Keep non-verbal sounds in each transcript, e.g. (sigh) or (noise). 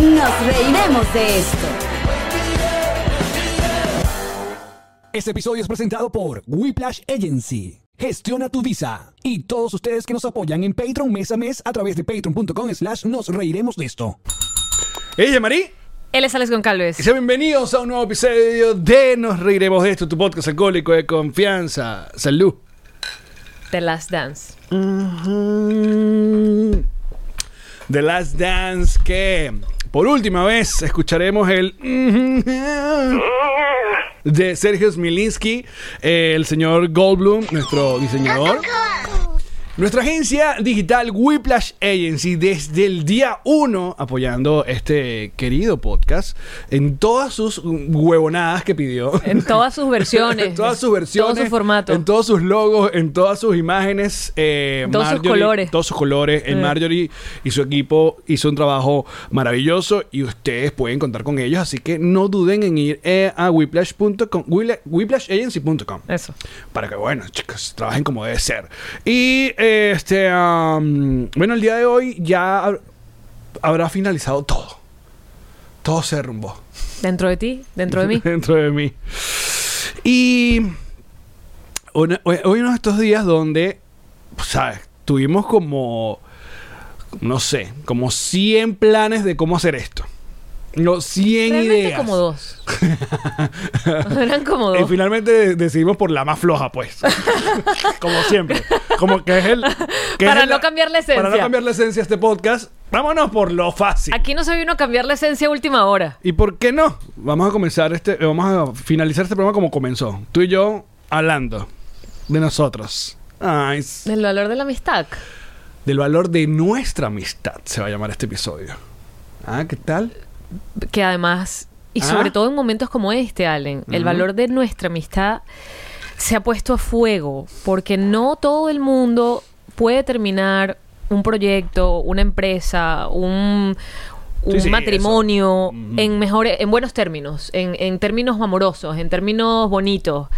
Nos reiremos de esto. Este episodio es presentado por Whiplash Agency. Gestiona tu visa. Y todos ustedes que nos apoyan en Patreon mes a mes a través de patreon.com slash nos reiremos de esto. Ella, Marí. Él es Alex Goncalves. Y sean bienvenidos a un nuevo episodio de Nos Reiremos de esto, tu podcast alcohólico de confianza. Salud. The Last Dance. The Last Dance, que por última vez escucharemos el (laughs) de Sergio Smilinski, eh, el señor Goldblum, nuestro diseñador. Nuestra agencia digital Whiplash Agency desde el día 1 apoyando este querido podcast en todas sus huevonadas que pidió. En todas sus versiones. en (laughs) todas sus versiones. Todo su formato. En todos sus logos, en todas sus imágenes. eh, En todos sus colores. Todos sus colores. En Eh. Marjorie y su equipo hizo un trabajo maravilloso y ustedes pueden contar con ellos. Así que no duden en ir eh, a whiplash.com, whiplashagency.com Eso. para que, bueno, chicos, trabajen como debe ser. Y este, bueno, el día de hoy ya hab- habrá finalizado todo. Todo se derrumbó Dentro de ti, dentro de mí. (laughs) dentro de mí. Y una- hoy, hoy uno de estos días donde, ¿sabes? Tuvimos como, no sé, como 100 planes de cómo hacer esto. No, 100 Realmente ideas. como dos. (laughs) Eran como Y dos. finalmente de- decidimos por la más floja, pues. (laughs) como siempre. Como que es el. que Para es no cambiar la esencia. Para no cambiar la esencia a este podcast, vámonos por lo fácil. Aquí no se vino a cambiar la esencia a última hora. ¿Y por qué no? Vamos a comenzar este. Vamos a finalizar este programa como comenzó. Tú y yo hablando de nosotros. Ay, Del valor de la amistad. del valor de nuestra amistad se va a llamar este episodio. Ah, ¿qué tal? Que además, y Ah. sobre todo en momentos como este, Allen, el valor de nuestra amistad se ha puesto a fuego. Porque no todo el mundo puede terminar un proyecto, una empresa, un, un Sí, sí, matrimonio en mejores, en buenos términos, en, en términos amorosos, en términos bonitos.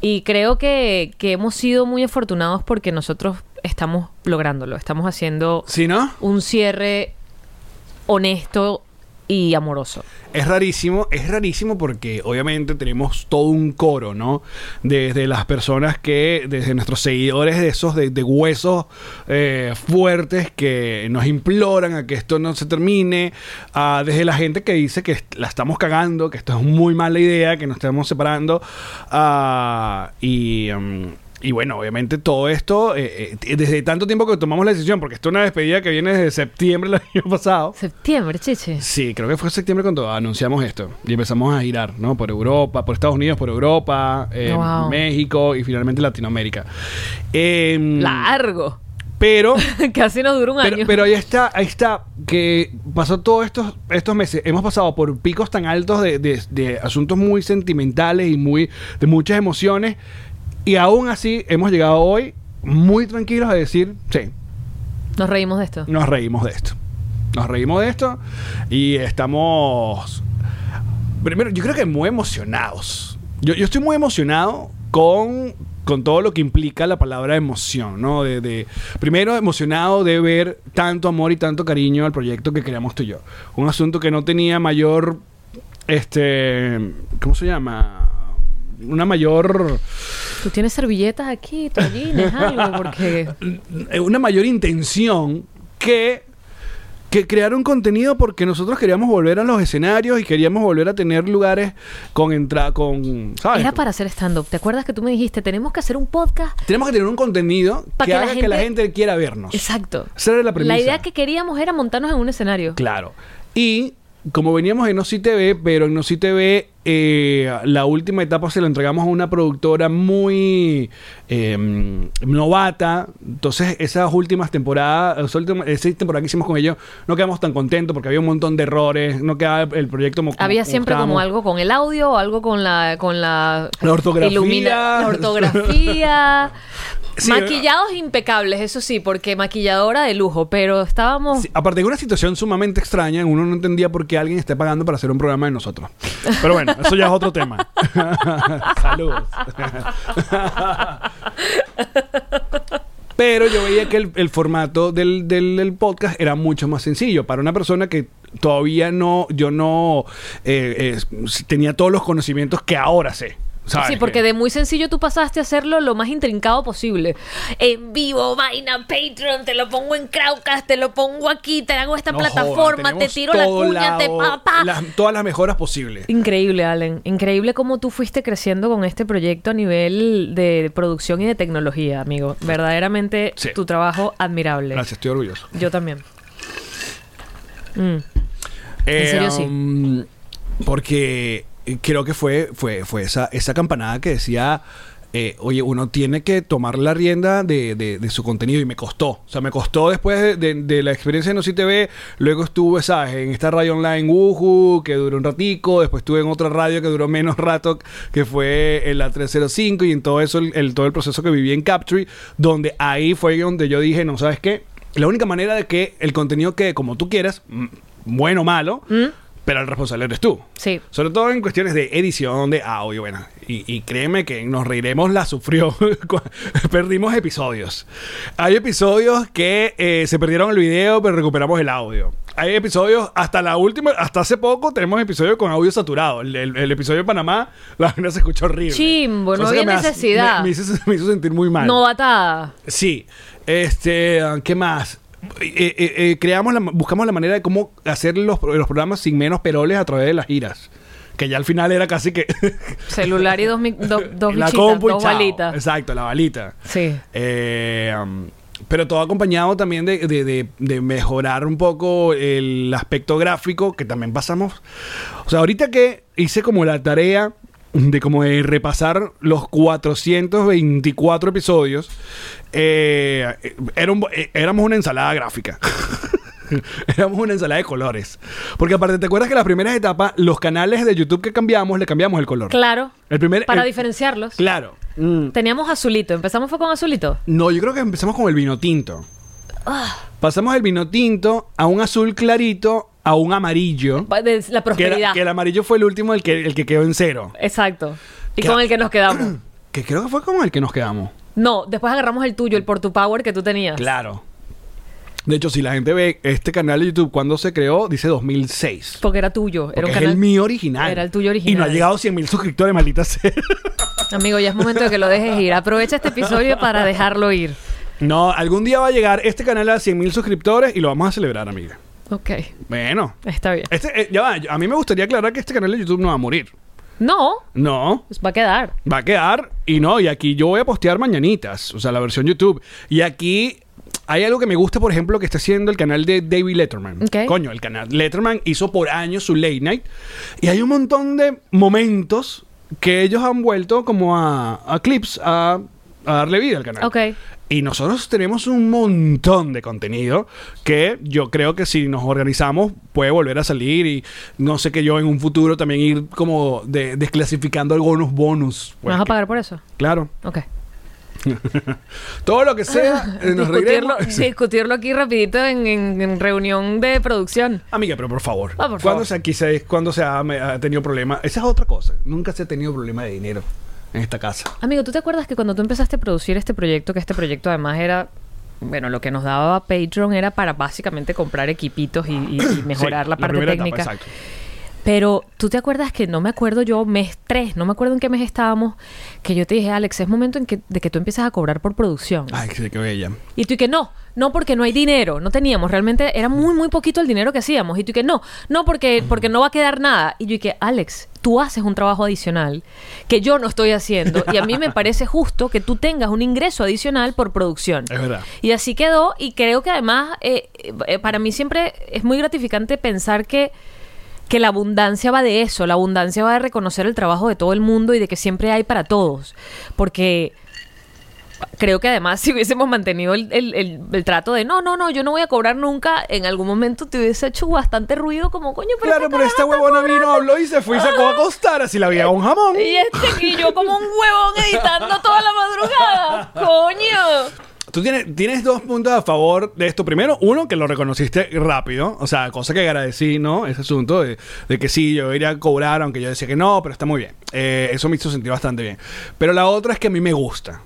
Y creo que, que hemos sido muy afortunados porque nosotros estamos lográndolo. Estamos haciendo ¿Sí, no? un cierre honesto y amoroso. Es rarísimo, es rarísimo porque obviamente tenemos todo un coro, ¿no? Desde las personas que, desde nuestros seguidores de esos de, huesos eh, fuertes que nos imploran a que esto no se termine, a desde la gente que dice que la estamos cagando, que esto es muy mala idea, que nos estamos separando, y... mm, y bueno, obviamente todo esto, eh, eh, desde tanto tiempo que tomamos la decisión, porque esto es una despedida que viene desde septiembre del (laughs) año pasado, Septiembre, chiche. Sí, creo que fue septiembre cuando anunciamos esto y empezamos a girar, ¿no? Por Europa, por Estados Unidos, por Europa, eh, Wow. México y finalmente Latinoamérica. Em, Largo. Pero, (laughs) Casi nos dura un pero, año. pero ahí está, ahí está, que pasó todos estos, estos meses. Hemos pasado por picos tan altos de, de- de asuntos muy sentimentales y muy de muchas emociones. Y aún así hemos llegado hoy muy tranquilos a decir, sí, Nos reímos de esto. nos reímos de esto. Nos reímos de esto y estamos. Primero, yo creo que muy emocionados. Yo, yo estoy muy emocionado con, con todo lo que implica la palabra emoción, ¿no? De, de- primero, emocionado de ver tanto amor y tanto cariño al proyecto que creamos tú y yo. Un asunto que no tenía mayor. Este. ¿Cómo se llama? Una mayor. Tú tienes servilletas aquí, toallines, algo, porque... (laughs) eh, una mayor intención que, que crear un contenido porque nosotros queríamos volver a los escenarios y queríamos volver a tener lugares con entrada, con, ¿sabes? Era para hacer stand-up. ¿Te acuerdas que tú me dijiste, tenemos que hacer un podcast? Tenemos que tener un contenido que, que la haga que la gente- gente quiera vernos. Exacto. Esa era la premisa. La idea que queríamos era montarnos en un escenario. Claro. Y como veníamos en Noci TV, pero en Noci TV eh, la última etapa se la entregamos a una productora muy eh, novata. Entonces, esas últimas temporadas, esa, última, esa temporada que hicimos con ellos, no quedamos tan contentos porque había un montón de errores, no quedaba el proyecto como Había como siempre como algo con el audio o algo con la con la, La ortografía. ilumina- la ortografía. (laughs) Sí, Maquillados impecables, eso sí, porque maquilladora de lujo, pero estábamos Sí, aparte de una situación sumamente extraña, uno no entendía por qué alguien esté pagando para hacer un programa de nosotros. Pero bueno, eso ya es otro tema. (laughs) Saludos. Pero yo veía que el, el formato del, del- del podcast era mucho más sencillo para una persona que todavía no, yo no eh, eh, tenía todos los conocimientos que ahora sé. ¿Sabes? Sí, porque Que- de muy sencillo tú pasaste a hacerlo lo más intrincado posible. En vivo, vaina, Patreon, te lo pongo en Crowdcast, te lo pongo aquí, te hago esta No plataforma, joda, te tiro la cuña, te lado- pa, pa. las- todas las mejoras posibles. Increíble, Allen. Increíble cómo tú fuiste creciendo con este proyecto a nivel de producción y de tecnología, amigo. Verdaderamente Sí. tu trabajo admirable. Gracias, estoy orgulloso. Yo también. Mm. Eh, serio, sí. um, porque creo que fue, fue, fue esa, esa campanada que decía, eh, oye, uno tiene que tomar la rienda de, de- su contenido y me costó. O sea, me costó después de, la experiencia en Noci TV, luego estuve, ¿sabes? En esta radio online, Wuhu, que duró un ratico, después estuve en otra radio que duró menos (laughs) rato, que fue en la 305 y en todo eso, el, todo el proceso que viví en Capture, donde ahí fue donde yo dije, no, ¿sabes qué? La única manera de que el contenido quede como tú quieras, mm, bueno o malo, pero el responsable eres tú. Sí. Sobre todo en cuestiones de edición, de audio, bueno. Y, y créeme que nos reiremos, la sufrió. (laughs) Perdimos episodios. Hay episodios que eh, se perdieron el video, pero recuperamos el audio. Hay episodios, hasta la última, hasta hace poco tenemos episodios con audio saturado. El, el- el episodio de Panamá, la vaina se escuchó horrible. Chimbo, no había necesidad. Me, me hizo, me hizo sentir muy mal. Novatada. Sí. Este, ¿qué más? Eh, eh, eh, creamos la, buscamos la manera de cómo hacer los, los programas sin menos peroles a través de las giras. Que ya al final era casi que. (laughs) Celular y dos, mi- do- (laughs) dos la bichitas, dos balitas. Exacto, la balita. Sí. Um, pero todo acompañado también de, de- de- de mejorar un poco el aspecto gráfico, que también pasamos. O sea, ahorita que hice como la tarea (laughs) de como de repasar los 424 episodios, eh, era un- eh, éramos una ensalada gráfica. (laughs) Éramos una ensalada de colores. Porque aparte, ¿te acuerdas que las primeras etapas, los canales de YouTube que cambiamos, le cambiamos el color? Claro. El primer, Para el- diferenciarlos. Claro. Mm. Teníamos azulito. Empezamos fue con azulito. No, yo creo que empezamos con el vino tinto. Ah. Pasamos del vino tinto a un azul clarito a un amarillo. De La Que, era- prosperidad. que el amarillo fue el último, el que, el que quedó en cero. Exacto. Y Que- con el que nos quedamos. (clears throat) Que creo que fue con el que nos quedamos. No, después agarramos el tuyo, el por tu power que tú tenías. Claro. De hecho, si la gente ve este canal de YouTube cuando se creó, dice 2006. Porque era tuyo. Era un es canal. el mío original. Era el tuyo original. Y no ha llegado a 100 mil suscriptores, maldita sea. (laughs) Amigo, ya es momento de que lo dejes ir. Aprovecha este episodio para dejarlo ir. No, algún día va a llegar este canal a 100 mil suscriptores y lo vamos a celebrar, amiga. Ok, Bueno. está bien. Este, eh, ya va, a mí me gustaría aclarar que este canal de YouTube no va a morir. No, No, pues va a quedar. va a quedar y no, y aquí yo voy a postear mañanitas, o sea, la versión YouTube. Y aquí hay algo que me gusta, por ejemplo, que está haciendo el canal de David Letterman. Ok. Coño, el canal Letterman hizo por años su late night y hay un montón de momentos que ellos han vuelto como a, a clips, a, a darle vida al canal. Ok. Y nosotros tenemos un montón de contenido que yo creo que si nos organizamos puede volver a salir y no sé que yo en un futuro también ir como de- desclasificando algunos bonus. ¿Me Pues vas a pagar por eso? Claro. Ok. (laughs) Todo lo que sea, (laughs) eh, nos discutirlo, discutirlo aquí rapidito en, en- en reunión de producción. Amiga, pero por favor. Ah, por ¿Cuándo favor. se aquí se, cuándo se ha, me- ha tenido problema? Esa es otra cosa. Nunca se ha tenido problema de dinero en esta casa. Amigo, ¿tú te acuerdas que cuando tú empezaste a producir este proyecto, que este proyecto además era, bueno, lo que nos daba Patreon era para básicamente comprar equipitos y, y- y (coughs) mejorar Sí, la parte etapa, técnica? exacto. Pero tú te acuerdas que no me acuerdo yo, mes 3, no me acuerdo en qué mes estábamos, que yo te dije, Alex, es momento en que, de que tú empieces a cobrar por producción. Ay, qué qué bella. Y tú y que no, no porque no hay dinero, no teníamos, realmente era muy, muy poquito el dinero que hacíamos. Y tú y que no, no porque, porque no va a quedar nada. Y yo y que, Alex, tú haces un trabajo adicional que yo no estoy haciendo. Y a mí me parece justo que tú tengas un ingreso adicional por producción. Es verdad. Y así quedó y creo que además eh, eh, para mí siempre es muy gratificante pensar que que la abundancia va de eso, la abundancia va de reconocer el trabajo de todo el mundo y de que siempre hay para todos. Porque creo que además si hubiésemos mantenido el, el- el- el trato de no, no, no, yo no voy a cobrar nunca, en algún momento te hubiese hecho bastante ruido como coño, pero Claro, ¿qué pero esta huevona vino, habló y se fue y sacó a acostar así la vida un jamón. Y este y yo como un huevón editando toda la madrugada. Coño. Tú tienes, tienes dos puntos a favor de esto. Primero, uno, que lo reconociste rápido. O sea, cosa que agradecí, ¿no? Ese asunto de, de que sí, yo iría a cobrar, aunque yo decía que no, pero está muy bien. Eh, eso me hizo sentir bastante bien. Pero la otra es que a mí me gusta.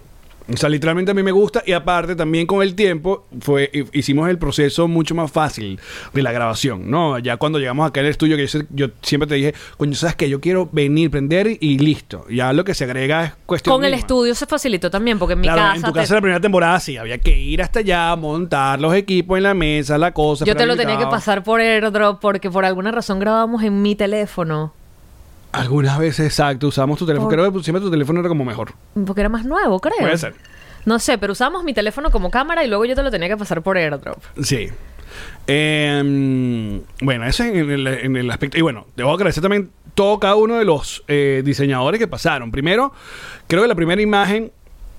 O sea, literalmente a mí me gusta y aparte también con el tiempo fue hi- hicimos el proceso mucho más fácil de la grabación, ¿no? Ya cuando llegamos acá al estudio, que yo, siempre te dije, coño, ¿sabes qué? Yo quiero venir, prender y listo. Ya lo que se agrega es cuestión Con el estudio se facilitó también, porque en mi Claro, casa. en tu te- casa la primera temporada sí, había que ir hasta allá, montar los equipos en la mesa, la cosa. yo te lo tenía que pasar por AirDrop porque por alguna razón grabábamos en mi teléfono. Algunas veces, exacto, usamos tu teléfono. Por- Creo que siempre tu teléfono era como mejor. Porque era más nuevo, creo. Puede ser. No sé, pero usamos mi teléfono como cámara y luego yo te lo tenía que pasar por AirDrop. Sí. Eh, bueno, eso en el, en el aspecto. Y bueno, debo agradecer también todo cada uno de los eh, diseñadores que pasaron. Primero, creo que la primera imagen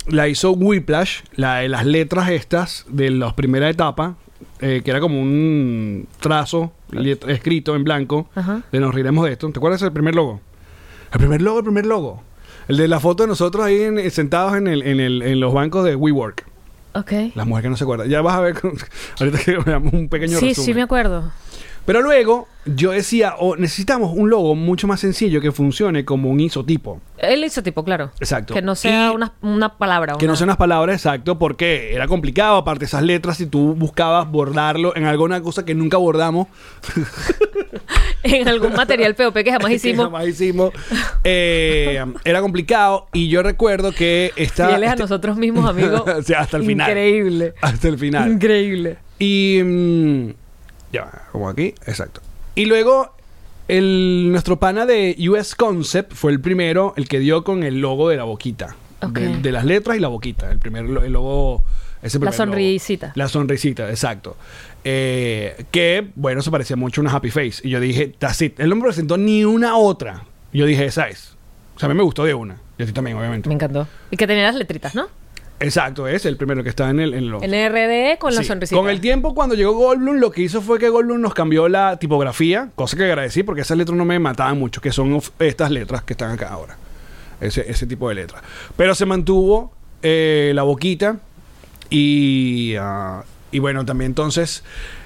la hizo Whiplash, la de las letras estas de la primera etapa, eh, que era como un trazo escrito en blanco. Ajá. De nos riremos de esto. ¿Te acuerdas del primer logo? El primer logo, el primer logo. El de la foto de nosotros ahí en- sentados en, el, en, el, en los bancos de WeWork. Ok. La mujer que no se acuerda. Ya vas a ver con- (laughs) ahorita que veamos un pequeño Sí, resumen. sí, me acuerdo. Pero luego yo decía, oh, necesitamos un logo mucho más sencillo que funcione como un isotipo. Él hizo tipo, claro. Exacto. Que no sea Y- una, una palabra. Que no sean las palabras exacto porque era complicado. Aparte, esas letras, si tú buscabas bordarlo en alguna cosa que nunca bordamos, (laughs) en algún material POP que jamás (laughs) que hicimos. jamás hicimos, eh, era complicado. Y yo recuerdo que esta. Fieles a nosotros mismos, amigos. (laughs) o sea, hasta el final. Increíble. Hasta el final. Increíble. Y. mm, ya, como aquí, exacto. Y luego, el, nuestro pana de US Concept fue el primero, el que dio con el logo de la boquita. Ok. De, de las letras y la boquita. El primer el logo. Ese La logo. sonrisita. La sonrisita, exacto. Eh, que, bueno, se parecía mucho a una happy face. Y yo dije, that's it. Él no me presentó ni una otra. Yo dije, esa es. O sea, a mí me gustó de una. Y a ti también, obviamente. Me encantó. Y que tenía las letritas, ¿no? Exacto, es el primero que está en el. En los- NRD con la Sí. sonrisita. Con el tiempo, cuando llegó Goldblum, lo que hizo fue que Goldblum nos cambió la tipografía, cosa que agradecí porque esas letras no me mataban mucho, que son of- estas letras que están acá ahora. Ese, ese tipo de letras. Pero se mantuvo eh, la boquita y, ah, y bueno, también entonces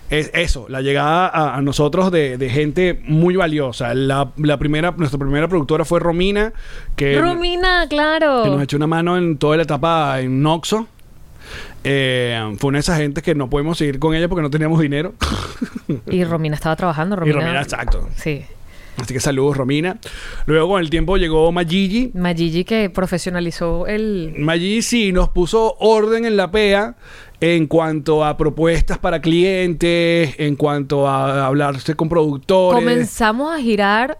es eso, la llegada a, a nosotros de, de gente muy valiosa. La, la primera, nuestra primera productora fue Romina, que, Romina, claro. que nos echó una mano en toda la etapa en Noxo. Eh, fue una de esas gentes que no podemos seguir con ella porque no teníamos dinero. (laughs) Y Romina estaba trabajando. y Romina, Romina, exacto. Sí. Así que saludos, Romina. Luego con el tiempo llegó Magigi. Magigi que profesionalizó el... Magigi sí nos puso orden en la PEA en cuanto a propuestas para clientes, en cuanto a hablarse con productores. Comenzamos a girar...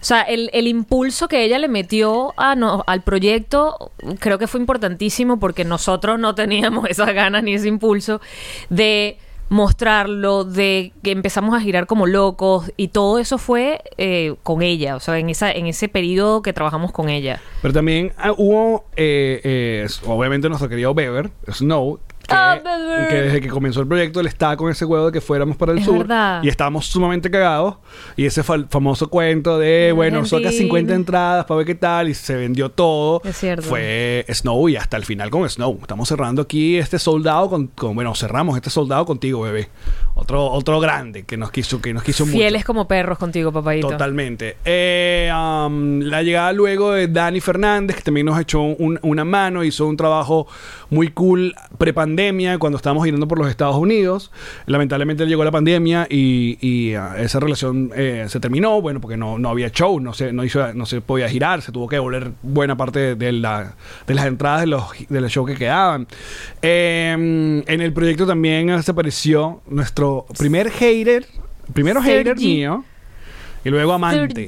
O sea, el, el impulso que ella le metió a no- al proyecto creo que fue importantísimo porque nosotros no teníamos (laughs) esas ganas ni ese impulso de mostrarlo, de que empezamos a girar como locos y todo eso fue eh, con ella, o sea, en, esa, en ese periodo que trabajamos con ella. Pero también ah, hubo, eh, eh, obviamente, nuestro querido Beber, Snow, que, Ah, que desde que comenzó el proyecto él estaba con ese huevo de que fuéramos para el Es sur. verdad. Y estábamos sumamente cagados. Y ese fa- famoso cuento de, bueno, saca 50 entradas para ver qué tal. Y se vendió todo. Es cierto. Fue Snow y hasta el final con Snow. Estamos cerrando aquí este soldado con, con- bueno, cerramos este soldado contigo, bebé. Otro, otro grande que nos quiso, que nos quiso mucho. Fieles como perros contigo, papadito. Totalmente. Eh, um, la llegada luego de Dani Fernández, que también nos echó un- una mano, hizo un trabajo muy cool prepandemia cuando estábamos girando por los Estados Unidos. Lamentablemente llegó la pandemia y, y, ah, esa relación eh, se terminó, bueno, porque no, no había show, no se, no, hizo, no se podía girar, se tuvo que devolver buena parte de, la- de las entradas de los, de los shows que quedaban. Eh, en el proyecto también se apareció nuestro primer hater, primero hater mío. Y luego amante.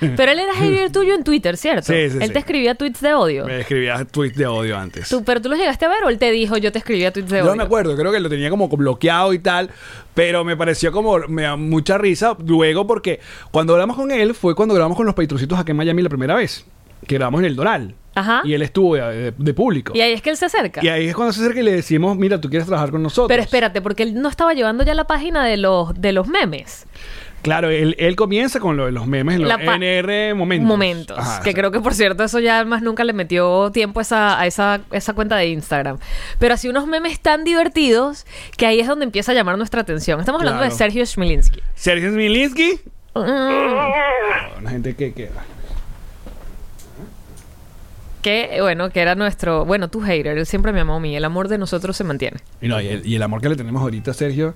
Pero él era hater tuyo en Twitter, ¿cierto? Sí, sí, Él sí. te escribía tweets de odio. Me escribía tweets de odio antes. Tú, pero tú los llegaste a ver o él te dijo yo te escribía tweets de Yo odio. no me acuerdo, creo que lo tenía como bloqueado y tal, pero me pareció como, me da mucha risa luego porque cuando hablamos con él fue cuando grabamos con los Patroncitos aquí en Miami la primera vez, que grabamos en el Doral. Ajá. Y él estuvo de, de- de público. Y ahí es que él se acerca. Y ahí es cuando se acerca y le decimos, mira, tú quieres trabajar con nosotros. Pero espérate, porque él no estaba llevando ya la página de los, de los memes. Claro, él, él comienza con lo de los memes, los NR momentos. Momentos. Ajá, que creo que, por cierto, eso ya más nunca le metió tiempo a esa, a esa, esa cuenta de Instagram. Pero así unos memes tan divertidos que ahí es donde empieza a llamar nuestra atención. Estamos hablando Claro. de Sergio Schmilinski. Sergio Smilinski. Mm. Una gente que... que Que, bueno, que era nuestro... Bueno, tu hater. Él siempre me amó a mí. El amor de nosotros se mantiene. y, no, y, el, y el amor que le tenemos ahorita a Sergio,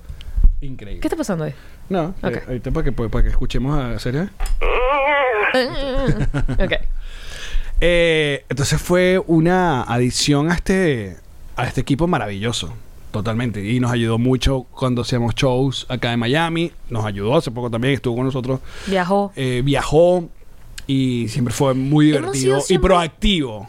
increíble. ¿Qué está pasando ahí? No, Ok. eh, ahorita para que, para que escuchemos a Sergio. (laughs) ok. Eh, entonces fue una adición a este, a este equipo maravilloso. Totalmente. Y nos ayudó mucho cuando hacíamos shows acá en Miami. Nos ayudó hace poco también. Estuvo con nosotros. Viajó. eh, viajó. Y siempre fue muy divertido y proactivo.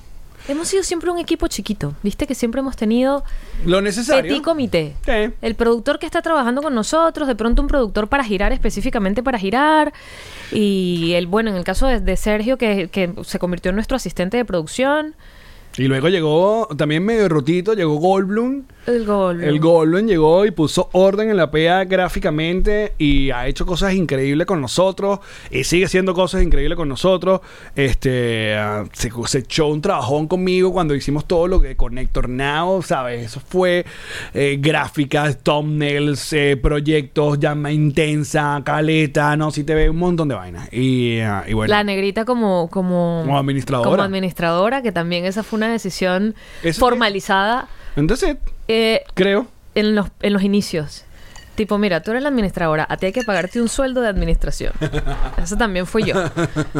Hemos sido siempre un equipo chiquito. Viste que siempre hemos tenido Lo necesario. petit comité. Sí. El productor que está trabajando con nosotros, de pronto un productor para girar específicamente para girar. Y el, bueno, en el caso de, de Sergio, que, que se convirtió en nuestro asistente de producción. Y luego llegó también medio rotito. Llegó Goldblum. El gol. El Goldblum llegó y puso orden en la PA gráficamente y ha hecho cosas increíbles con nosotros y sigue haciendo cosas increíbles con nosotros. Este ah, se, se echó un trabajón conmigo cuando hicimos todo lo que Connector Now, ¿sabes? Eso fue eh, gráficas, thumbnails, eh, proyectos, llama intensa, caleta, no, si te ve un montón de vainas. Y, ah, y bueno, La negrita como, como, Como administradora. como administradora, que también esa fue una decisión Eso formalizada entonces, eh, creo. en, los, en los inicios. Tipo, mira, tú eres la administradora, a ti hay que pagarte un sueldo de administración. (laughs) Eso también fui yo.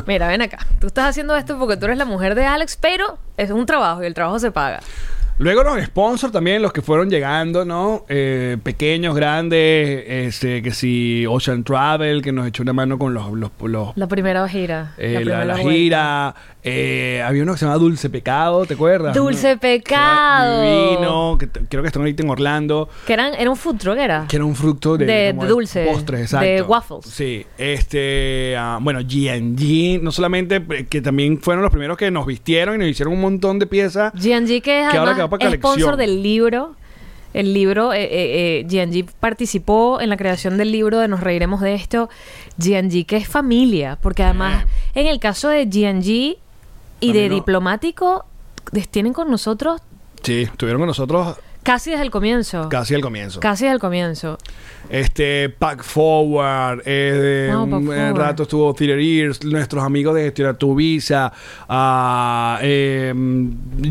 Mira, ven acá. Tú estás haciendo esto porque tú eres la mujer de Alex, pero es un trabajo y el trabajo se paga. Luego los sponsors también, los que fueron llegando, ¿no? Eh, pequeños, grandes, este, que si Ocean Travel, que nos echó una mano con los, los, los, La primera gira. eh, la, primera la gira. Eh, había uno que se llama Dulce Pecado, ¿te acuerdas? Dulce ¿no? Pecado. Que Divino, que creo que están ahorita en Orlando. Que eran, era un food truck, era. Que era un fruto de, De- de dulce, postres, exacto. de waffles. Sí, este, ah, bueno, G&G, no solamente eh, que también fueron los primeros que nos vistieron y nos hicieron un montón de piezas. G&G que es Que ahora quedó para es sponsor del libro. El libro, eh, eh, eh, G&G participó en la creación del libro de Nos Reiremos de Esto. G&G que es familia, porque además en el caso de G&G y de no- Diplomático, tienen con nosotros Sí, estuvieron con nosotros casi desde el comienzo. casi al comienzo. Casi desde el comienzo. Este, Pack Forward, eh, No, un Pack eh, Forward. rato estuvo Theater Ears, nuestros amigos de Gestionar Tu Visa, ah, eh,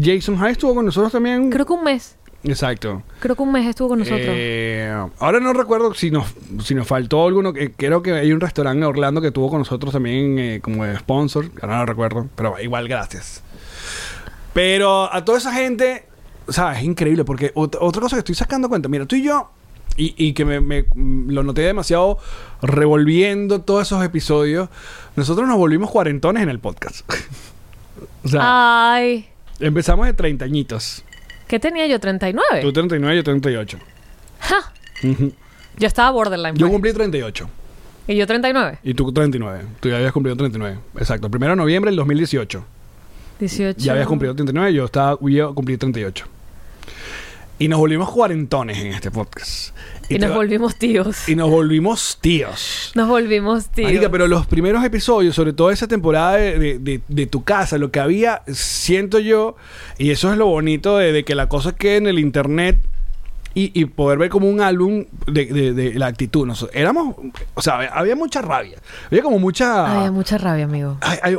Jason High estuvo con nosotros también. Creo que un mes. Exacto. Creo que un mes estuvo con nosotros. Eh, ahora no recuerdo si nos, si nos faltó alguno. que Creo que hay un restaurante en Orlando que estuvo con nosotros también eh, como sponsor. Ahora no recuerdo, pero igual gracias. Pero a toda esa gente, ¿sabes? Es increíble porque ot- otra cosa que estoy sacando cuenta, mira, tú y yo, y, y que me, me- mm, lo noté demasiado revolviendo todos esos episodios, nosotros nos volvimos cuarentones en el podcast. (laughs) o sea, Ay, empezamos de treintañitos. ¿qué tenía yo? ¿39? Tú 39, yo 38. Ja. Ujú. Yo estaba borderline. Yo pues. cumplí 38. ¿Y yo 39? Y tú 39. Tú ya habías cumplido 39. Exacto. Primero de noviembre del 2018. 18. Ya habías cumplido 39. Yo estaba yo cumplí 38. Y nos volvimos cuarentones en este podcast. Y, nos va- volvimos tíos. y nos volvimos tíos. Nos volvimos tíos. Marica, pero los primeros episodios, sobre todo esa temporada de, de- de- de tu casa, lo que había, siento yo, y eso es lo bonito de, de que la cosa quede en el internet y, y poder ver como un álbum de, de- de la actitud. Nos- éramos, o sea, había, había mucha rabia. Había como mucha... Había mucha rabia, amigo. Había-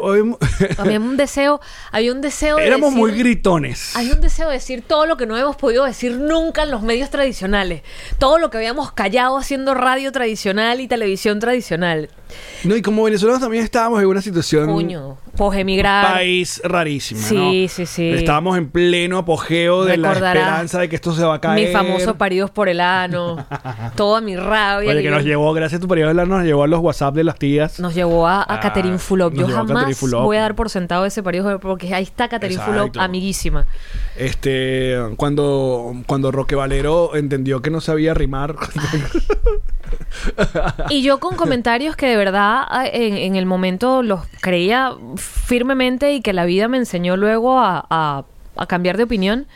(laughs) Había un deseo, había un deseo de éramos decir- muy gritones. Hay un deseo de decir todo lo que no hemos podido decir nunca en los medios tradicionales. Todo lo que habíamos callado haciendo radio tradicional y televisión tradicional. No, y como venezolanos también estábamos en una situación... Coño, posemigrar. país rarísimo, Sí, ¿no? sí, sí. Estábamos en pleno apogeo de la esperanza de que esto se va a caer. Mis famosos paridos por el ano. (laughs) toda mi rabia. Oye, que yo- nos llevó, gracias a tu periodo de hablar, nos llevó a los WhatsApp de las tías. Nos llevó a, a Ah, Catherine Fulop. Yo jamás Fulop. voy a dar por sentado ese periodo porque ahí está Catherine Fulop, amiguísima. Este, cuando, cuando Roque Valero entendió que no sabía rimar. (laughs) Y yo con comentarios que de verdad ah, en, en el momento los creía firmemente y que la vida me enseñó luego a, cambiar de opinión,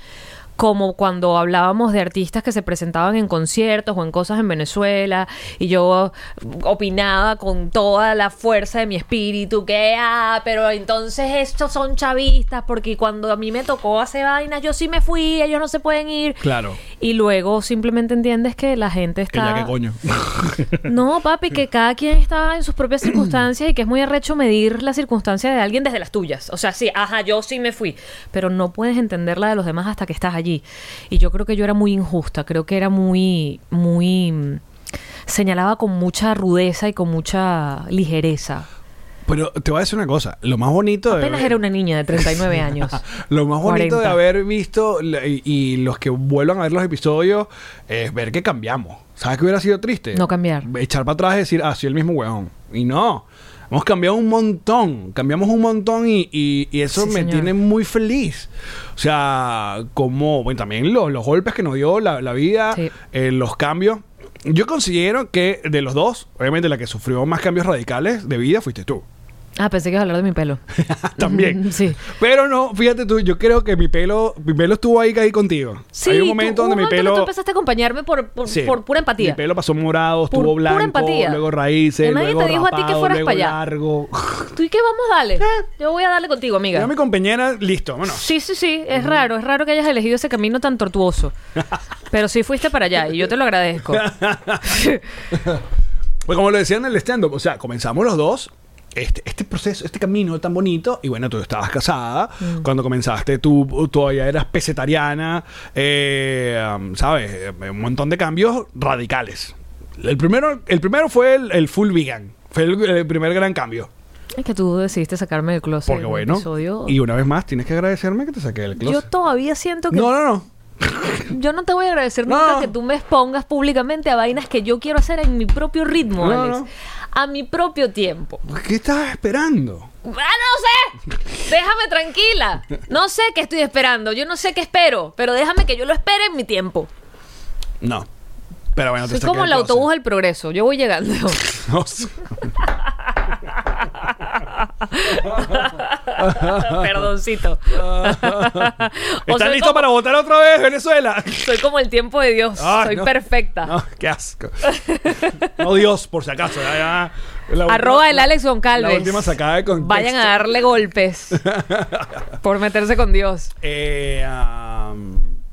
como cuando hablábamos de artistas que se presentaban en conciertos o en cosas en Venezuela y yo opinaba con toda la fuerza de mi espíritu que, ah, pero entonces estos son chavistas porque cuando a mí me tocó hacer vainas yo sí me fui, ellos no se pueden ir. Claro. Y luego simplemente entiendes que la gente Que está... ya que coño. (laughs) No, papi, que cada quien está en sus propias (clears throat) circunstancias y que es muy arrecho medir la circunstancia de alguien desde las tuyas. O sea, sí, ajá, yo sí me fui, pero no puedes entender la de los demás hasta que estás allí. Y yo creo que yo era muy injusta, creo que era muy, muy... mm, señalaba con mucha rudeza y con mucha ligereza. Pero te voy a decir una cosa. Lo más bonito de Apenas era una niña de 39 (laughs) años. Lo más bonito de 40. haber visto y los que vuelvan a ver los episodios es ver que cambiamos. ¿Sabes qué hubiera sido triste? No cambiar. Echar para atrás y decir, ah, soy el mismo huevón. Y no. Hemos cambiado un montón. Cambiamos un montón y, y- y eso Sí, me señor. tiene muy feliz. O sea, como, bueno, también lo- los golpes que nos dio la, la vida, Sí. eh, los cambios. Yo considero que de los dos, obviamente la que sufrió más cambios radicales de vida fuiste tú. Ah, pensé que ibas a hablar de mi pelo. (laughs) También. Sí. Pero no, fíjate tú, yo creo que mi pelo, mi pelo estuvo ahí, ahí contigo. Sí, Hay un momento donde mi que pelo. tú empezaste a acompañarme por, por, Sí. por pura empatía. Mi pelo pasó morado, Por estuvo pura blanco, empatía. luego raíces, Que nadie luego te dijo a ti que fueras para allá. largo. ¿Tú y qué vamos a darle? Yo voy a darle contigo, amiga. Yo mi compañera, listo. Sí, sí, sí, es raro, es raro que hayas elegido ese camino tan tortuoso. (laughs) Pero sí fuiste para allá y yo te lo agradezco. (laughs) Pues como lo decían en el stand-up, o sea, comenzamos los dos. Este, este proceso, este camino tan bonito, y bueno, tú estabas casada, Mm. cuando comenzaste tú todavía eras pesetariana, eh, um, ¿sabes? Eh, Un montón de cambios radicales. El primero, el primero fue el, el full vegan, fue el, el primer gran cambio. Es que tú decidiste sacarme del closet. Porque bueno, episodio. y una vez más tienes que agradecerme que te saqué del Yo closet. todavía siento que. No, no, no. (laughs) Yo no te voy a agradecer No. nunca que tú me expongas públicamente a vainas que yo quiero hacer en mi propio ritmo, No, Alex. no. A mi propio tiempo. ¿Qué estabas esperando? ¡Ah, no sé! Déjame tranquila. No sé qué estoy esperando. Yo no sé qué espero. Pero déjame que yo lo espere en mi tiempo. No. Pero bueno, te Soy como el autobús del progreso. Yo voy llegando. (laughs) (laughs) (laughs) Perdoncito. (laughs) ¿Están listos como- para votar otra vez, Venezuela? Soy como el tiempo de Dios. Ay, Soy no. perfecta. No, qué asco. No, Dios, por si acaso. ya, ya. La Arroba última- el Alex Goncalves. La última sacada de contexto. Vayan a darle golpes (laughs) por meterse con Dios. Eh,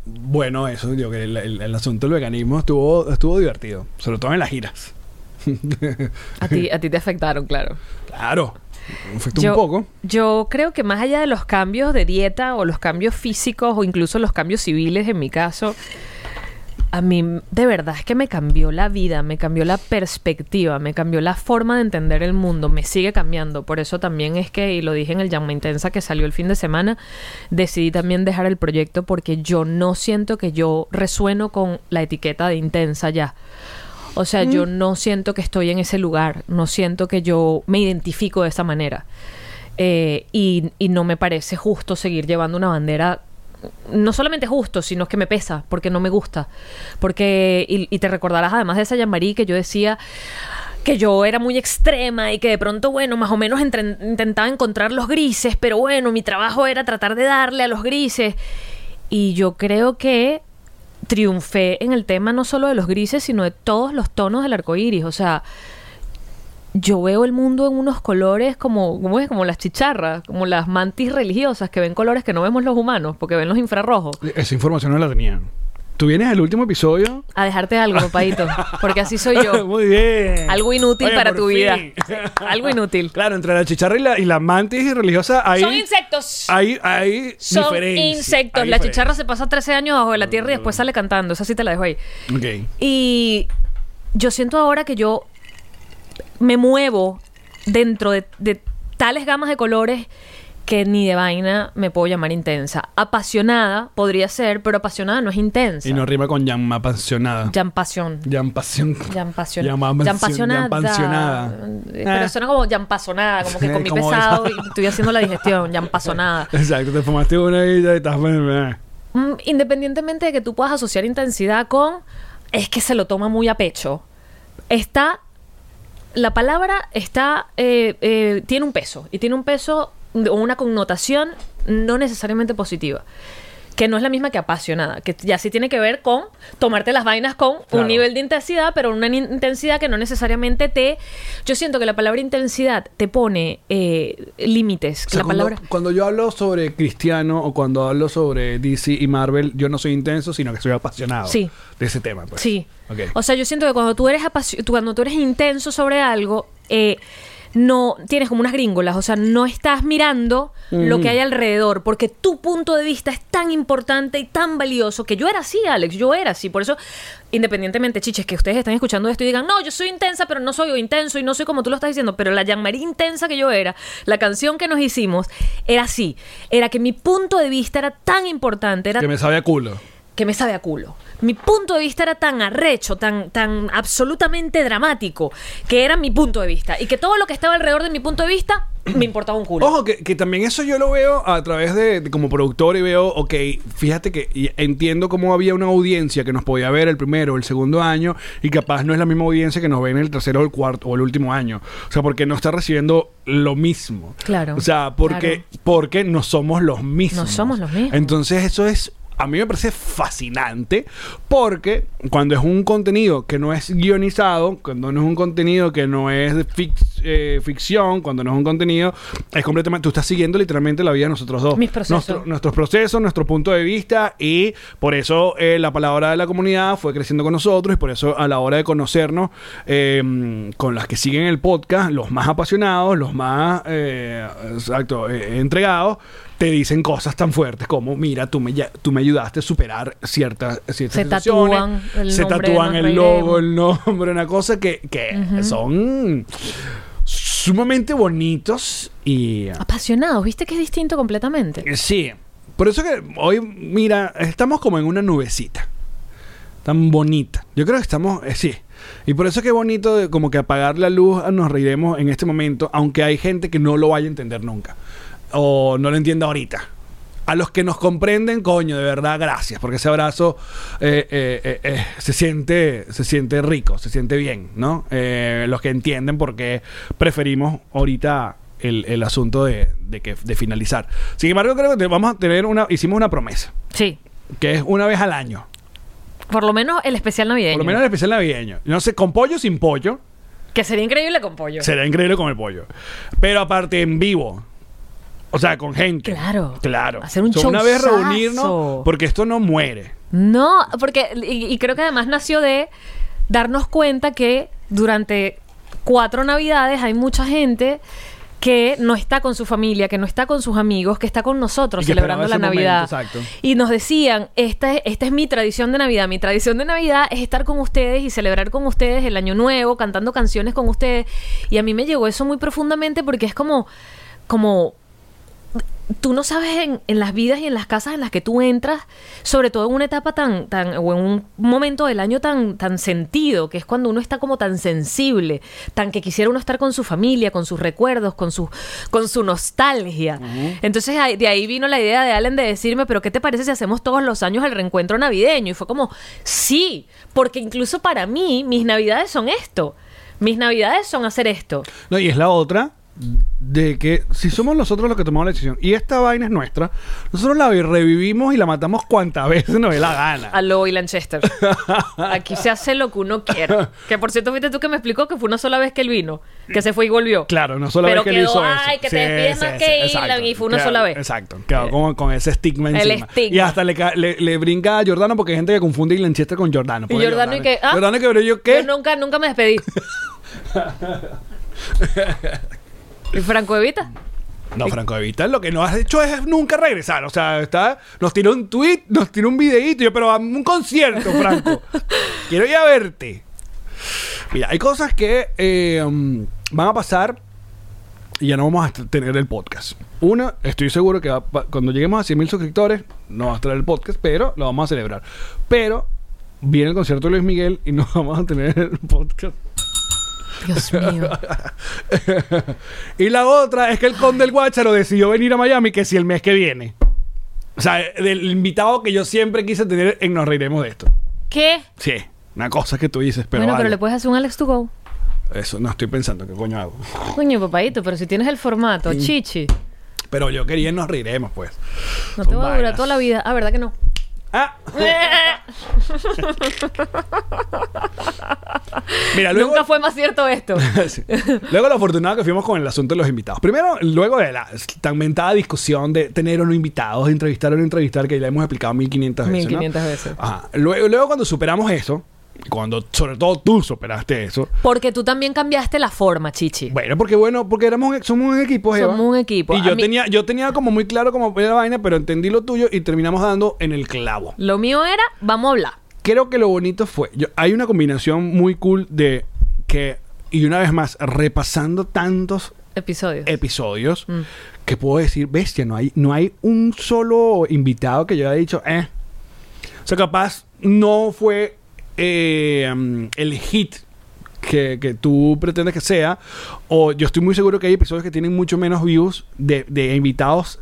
bueno, eso, digo que el, el- el asunto del veganismo estuvo, estuvo divertido. Sobre todo en las giras. A ti, a ti te afectaron, claro. Claro. Afectó un poco. yo creo que más allá de los cambios de dieta o los cambios físicos o incluso los cambios civiles en mi caso, a mí de verdad es que me cambió la vida, me cambió la perspectiva, me cambió la forma de entender el mundo, me sigue cambiando. Por eso también es que, y lo dije en el Llama Intensa que salió el fin de semana, decidí también dejar el proyecto porque yo no siento que yo resueno con la etiqueta de intensa ya. O sea, yo no siento que estoy en ese lugar, no siento que yo me identifico de esa manera. Eh, y, y no me parece justo seguir llevando una bandera, no solamente justo, sino que me pesa, porque no me gusta. Porque, y, y te recordarás además de esa Yamarí que yo decía que yo era muy extrema y que de pronto, bueno, más o menos entre- intentaba encontrar los grises, pero bueno, mi trabajo era tratar de darle a los grises. Y yo creo que triunfé en el tema no solo de los grises, sino de todos los tonos del arco iris. O sea, yo veo el mundo en unos colores como, ¿cómo es? Como las chicharras, como las mantis religiosas que ven colores que no vemos los humanos, porque ven los infrarrojos. Esa información no la tenían. ¿Tú vienes al último episodio? A dejarte algo, papadito, porque así soy yo. (laughs) Muy bien. Algo inútil Oye, para tu vida. (laughs) Algo inútil. Claro, entre la chicharra y la, y la mantis religiosa hay... Son insectos. Hay, hay Son diferencia. insectos. Hay La diferencia. chicharra se pasa 13 años bajo de la tierra y después sale cantando. Esa sí te la dejo ahí. Ok. Y yo siento ahora que yo me muevo dentro de, de tales gamas de colores que ni de vaina me puedo llamar intensa. Apasionada podría ser, pero apasionada no es intensa. Y no rima con llama apasionada. Jan pasión. Jan pasión. Jan pasión. Llama- Jan pasionada. Jan pasionada. Eh, Pero Eh. suena como Jan pasonada, como que (laughs) comí Como pesado esa. y estoy haciendo la digestión. Jan pasonada. (laughs) Exacto, te fumaste una y ya estás. eh. Mm, Independientemente de que tú puedas asociar intensidad con, es que se lo toma muy a pecho. Está, la palabra está, eh, eh, tiene un peso y tiene un peso o una connotación no necesariamente positiva. Que no es la misma que apasionada, que ya sí tiene que ver con tomarte las vainas con Claro. un nivel de intensidad, pero una intensidad que no necesariamente te. Yo siento que la palabra intensidad te pone eh, límites. O que sea, la cuando, palabra. cuando yo hablo sobre Cristiano o cuando hablo sobre DC y Marvel, yo no soy intenso, sino que soy apasionado Sí. de ese tema. Pues. Sí. Ok. O sea, yo siento que cuando tú eres cuando tú eres intenso sobre algo, eh, no tienes como unas gringolas, o sea, no estás mirando lo que hay alrededor, porque tu punto de vista es tan importante y tan valioso que yo era así, Alex, yo era así, por eso independientemente, chiches, que ustedes están escuchando esto y digan, no, yo soy intensa, pero no soy intenso y no soy como tú lo estás diciendo, pero la Jean-Marie intensa que yo era, la canción que nos hicimos, era así, era que mi punto de vista era tan importante, era que me sabe a culo. Que me sabe a culo. Mi punto de vista era tan arrecho, tan, tan absolutamente dramático, que era mi punto de vista. Y que todo lo que estaba alrededor de mi punto de vista (clears throat) me importaba un culo. Ojo, que, que también eso yo lo veo a través de, de como productor y veo, ok, fíjate que y entiendo cómo había una audiencia que nos podía ver el primero o el segundo año y capaz no es la misma audiencia que nos ve en el tercero o el cuarto o el último año. O sea, porque no está recibiendo lo mismo. Claro, O sea, porque, claro. porque no somos los mismos. No somos los mismos. Entonces eso es... A mí me parece fascinante porque cuando es un contenido que no es guionizado, cuando no es un contenido que no es eh, ficción, cuando no es un contenido, es completamente. Tú estás siguiendo literalmente la vida de nosotros dos. Mis procesos. Nuestro- nuestros procesos, nuestro punto de vista y por eso eh, la palabra de la comunidad fue creciendo con nosotros y por eso a la hora de conocernos eh, con las que siguen el podcast, los más apasionados, los más eh, exacto, eh, entregados, te dicen cosas tan fuertes como, mira, tú me, tú me ayudaste a superar ciertas, ciertas Se situaciones". tatúan el se nombre tatúan el logo, el nombre, una cosa que, que son sumamente bonitos y... Apasionados, ¿viste que es distinto completamente? Eh, Sí. Por eso que hoy, mira, estamos como en una nubecita. Tan bonita. Yo creo que estamos, eh, sí. Y por eso que es bonito de como que apagar la luz, nos reiremos en este momento, aunque hay gente que no lo vaya a entender nunca. O no lo entienda ahorita. A los que nos comprenden, coño, de verdad, gracias. Porque ese abrazo eh, eh, eh, se, siente, se siente rico, se siente bien, ¿no? Los que entienden por qué preferimos ahorita el, el asunto de, de que, de finalizar. Sin embargo, creo que vamos a tener una... Hicimos una promesa, Sí. que es una vez al año. Por lo menos el especial navideño. Por lo menos el especial navideño. No sé, con pollo o sin pollo. Que sería increíble con pollo. Sería increíble con el pollo. Pero aparte en vivo. O sea, con gente. Claro. Claro. Hacer un O sea, Una vez showzazo. reunirnos, porque esto no muere. No, porque, y, y creo que además nació de darnos cuenta que durante cuatro navidades hay mucha gente que no está con su familia, que no está con sus amigos, que está con nosotros celebrando la Navidad. momento, exacto. Y nos decían, esta es, esta es mi tradición de Navidad. Mi tradición de Navidad es estar con ustedes y celebrar con ustedes el Año Nuevo, cantando canciones con ustedes. Y a mí me llegó eso muy profundamente porque es como, como tú no sabes en, en las vidas y en las casas en las que tú entras, sobre todo en una etapa tan, tan, o en un momento del año tan, tan sentido, que es cuando uno está como tan sensible, tan que quisiera uno estar con su familia, con sus recuerdos, con su, con su nostalgia. Entonces de ahí vino la idea de Allen de decirme, pero ¿qué te parece si hacemos todos los años el reencuentro navideño? Y fue como, sí, porque incluso para mí mis navidades son esto. Mis navidades son hacer esto. No, y es la otra de que si somos nosotros los que tomamos la decisión y esta vaina es nuestra, nosotros la revivimos y la matamos cuantas veces nos dé la gana. A lo y Lanchester. Aquí se hace lo que uno quiera. Que por cierto, fuiste tú que me explicó que fue una sola vez que él vino. Que se fue y volvió. Claro, no solo Pero vez que él quedó, hizo eso. ay, que te despides más que Ilan, y fue una Quedó- sola vez. Exacto, quedó con, con ese estigma El encima. estigma. Y hasta le, le, le brinca a Jordano porque hay gente que confunde Lanchester con Jordano. Y Pobre Jordano y que, ah, Jordano y que, pero yo qué. Yo nunca, nunca me despedí. (laughs) ¿Y Franco Evita? No, Franco de Vita, lo que no has hecho es nunca regresar. O sea, está, nos tiró un tweet, nos tiró un videíto. Yo, pero a un concierto, Franco. (laughs) Quiero ir a verte. Mira, hay cosas que eh, um, van a pasar y ya no vamos a tener el podcast. Una, estoy seguro que va- va- cuando lleguemos a 100 mil suscriptores no va a estar el podcast, pero lo vamos a celebrar. Pero viene el concierto de Luis Miguel y no (laughs) vamos a tener el podcast. Dios mío. (laughs) y la otra es que el Conde del Guácharo decidió venir a Miami que si el mes que viene. O sea, del invitado que yo siempre quise tener en Nos Reiremos de esto. ¿Qué? Sí, una cosa que tú dices, pero, bueno, pero le puedes hacer un Alex to go. Eso no estoy pensando qué coño hago. (laughs) Coño, papadito, pero si tienes el formato, chichi, Pero yo quería nos reiremos, pues. no te va a durar toda la vida. Ah, ¿verdad que no? Ah. (laughs) Mira, luego. Nunca fue más cierto esto. (laughs) Sí. Luego lo afortunado que fuimos con el asunto de los invitados. Primero, luego de la tan mentada discusión de tener o no invitados, entrevistar o no entrevistar, que ya hemos explicado 1500 veces. 1500 ¿no? veces. Ajá. Luego, luego cuando superamos eso, cuando sobre todo tú superaste eso, Porque tú también cambiaste la forma, chichi. bueno, porque bueno, porque éramos somos un equipo, Eva. Somos un equipo. Y A yo mí- tenía, yo tenía como muy claro cómo era la vaina, pero entendí lo tuyo y terminamos dando en el clavo. Lo mío era, vamos a hablar. creo que lo bonito fue. yo- hay una combinación muy cool de que, y una vez más, repasando tantos Episodios. episodios, Mm. que puedo decir, bestia, no hay, no hay un solo invitado que yo haya dicho, eh. O sea, capaz no fue eh, el hit. Que, que tú pretendes que sea, o yo estoy muy seguro que hay episodios que tienen mucho menos views de, de invitados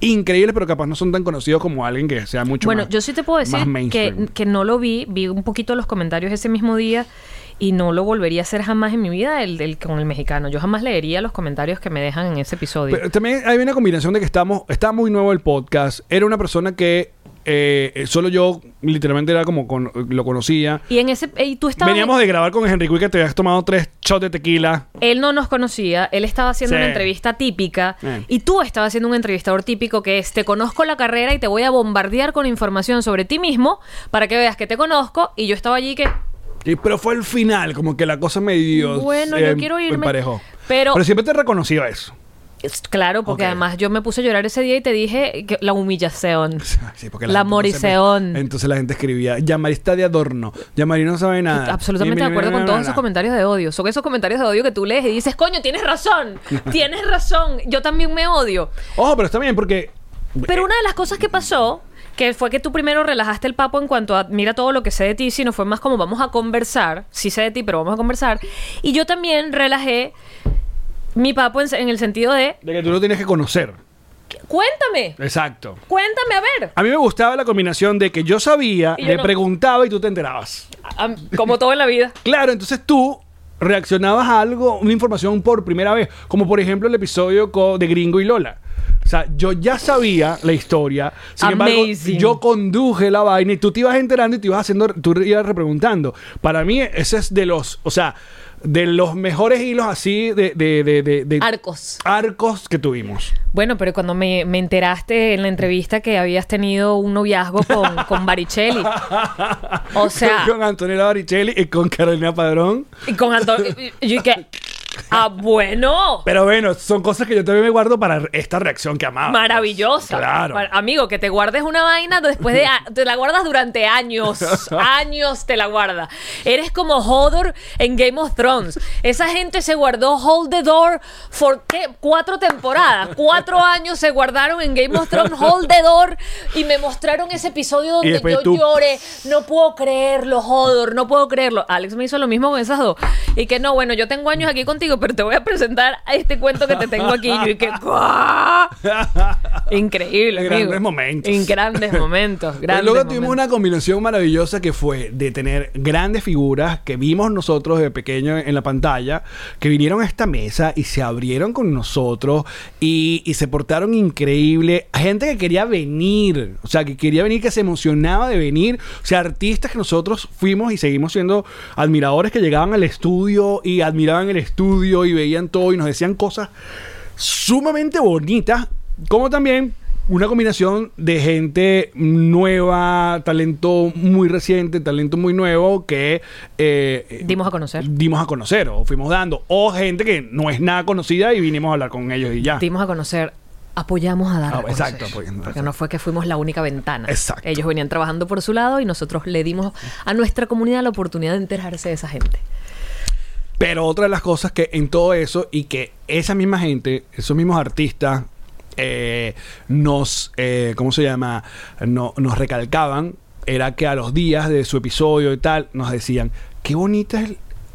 increíbles, pero capaz no son tan conocidos como alguien que sea mucho bueno, más. yo sí te puedo decir que, que no lo vi, vi un poquito los comentarios ese mismo día y no lo volvería a hacer jamás en mi vida el, el- con el mexicano. Yo jamás leería los comentarios que me dejan en ese episodio. Pero también hay una combinación de que estamos, está muy nuevo el podcast. Era una persona que eh, solo yo literalmente era como con- lo conocía. y en ese y tú estabas Veníamos de grabar con Enrique que te habías tomado tres shots de tequila. él no nos conocía, él estaba haciendo Sí. una entrevista típica Eh. y tú estabas haciendo un entrevistador típico que es te conozco la carrera y te voy a bombardear con información sobre ti mismo para que veas que te conozco y yo estaba allí que Y- pero fue el final, como que la cosa medio. Bueno, yo quiero irme. emparejó. Pero- pero siempre te reconoció eso. Claro, porque además yo me puse a llorar ese día y te dije que la humillación. (laughs) Sí, porque La no moriseón. se- Entonces la gente escribía, Yamari está de adorno. Yamari no sabe nada. Absolutamente de acuerdo con todos esos comentarios comentarios de odio. Son esos comentarios de odio que tú lees y dices, coño, tienes razón, (laughs) tienes razón, yo también me odio. Ojo, pero está bien porque. Pero una de las cosas que pasó, que fue que tú primero relajaste el papo en cuanto a mira todo lo que sé de ti, sino fue más como vamos a conversar, sí sé de ti, pero vamos a conversar. Y yo también relajé mi papo en, en el sentido de, De que tú lo tienes que conocer. cuéntame, Exacto. cuéntame, a ver. A mí me gustaba la combinación de que yo sabía, Y yo le no. preguntaba y tú te enterabas. Como todo en la vida. (laughs) Claro, entonces tú reaccionabas a algo, una información por primera vez, como por ejemplo el episodio co- de Gringo y Lola. O sea, yo ya sabía la historia, sin embargo, Amazing. yo conduje la vaina y tú te ibas enterando y te ibas haciendo, tú ibas repreguntando. Para mí, ese es de los, o sea, de los mejores hilos así de, de, de, de- de Arcos. arcos que tuvimos. Bueno, pero cuando me, me enteraste en la entrevista que habías tenido un noviazgo con, (laughs) con Baricelli. O sea, con Antonella Baricelli y con Carolina Padrón. y con Antonio. Y y que. (laughs) Ah, bueno. Pero bueno, son cosas que yo también me guardo para esta reacción que amaba. Maravillosa. Claro. Amigo, que te guardes una vaina después de... a- (laughs) Te la guardas durante años. años te la guarda. Eres como Hodor en Game of Thrones. Esa gente se guardó Hold the Door for ¿qué? cuatro temporadas. Cuatro años se guardaron en Game of Thrones Hold the Door y me mostraron ese episodio donde después yo tú- lloré. No puedo creerlo, Hodor. No puedo creerlo. Alex me hizo lo mismo con esas dos. Y que no, bueno, yo tengo años aquí contigo, pero te voy a presentar a este cuento que te tengo aquí. Y yo, y que... (laughs) ¡guau! Increíble, En amigo. grandes momentos. En grandes momentos. Grandes luego tuvimos una combinación maravillosa que fue de tener grandes figuras que vimos nosotros de pequeño en la pantalla, que vinieron a esta mesa y se abrieron con nosotros y, y se portaron increíble. Gente que quería venir, o sea, que quería venir, que se emocionaba de venir. O sea, artistas que nosotros fuimos y seguimos siendo admiradores que llegaban al estudio y admiraban el estudio y veían todo y nos decían cosas sumamente bonitas, como también una combinación de gente nueva, talento muy reciente, talento muy nuevo que eh, Dimos a conocer. dimos a conocer o fuimos dando, o gente que no es nada conocida y vinimos a hablar con ellos y ya. Dimos a conocer. Apoyamos a dar Ah, exacto, apoyando. Porque no fue que fuimos la única ventana. Exacto. Ellos venían trabajando por su lado y nosotros le dimos a nuestra comunidad la oportunidad de enterarse de esa gente. Pero otra de las cosas que en todo eso y que esa misma gente, esos mismos artistas, eh, nos, eh, ¿cómo se llama? No- nos recalcaban, era que a los días de su episodio y tal, nos decían, qué bonita es.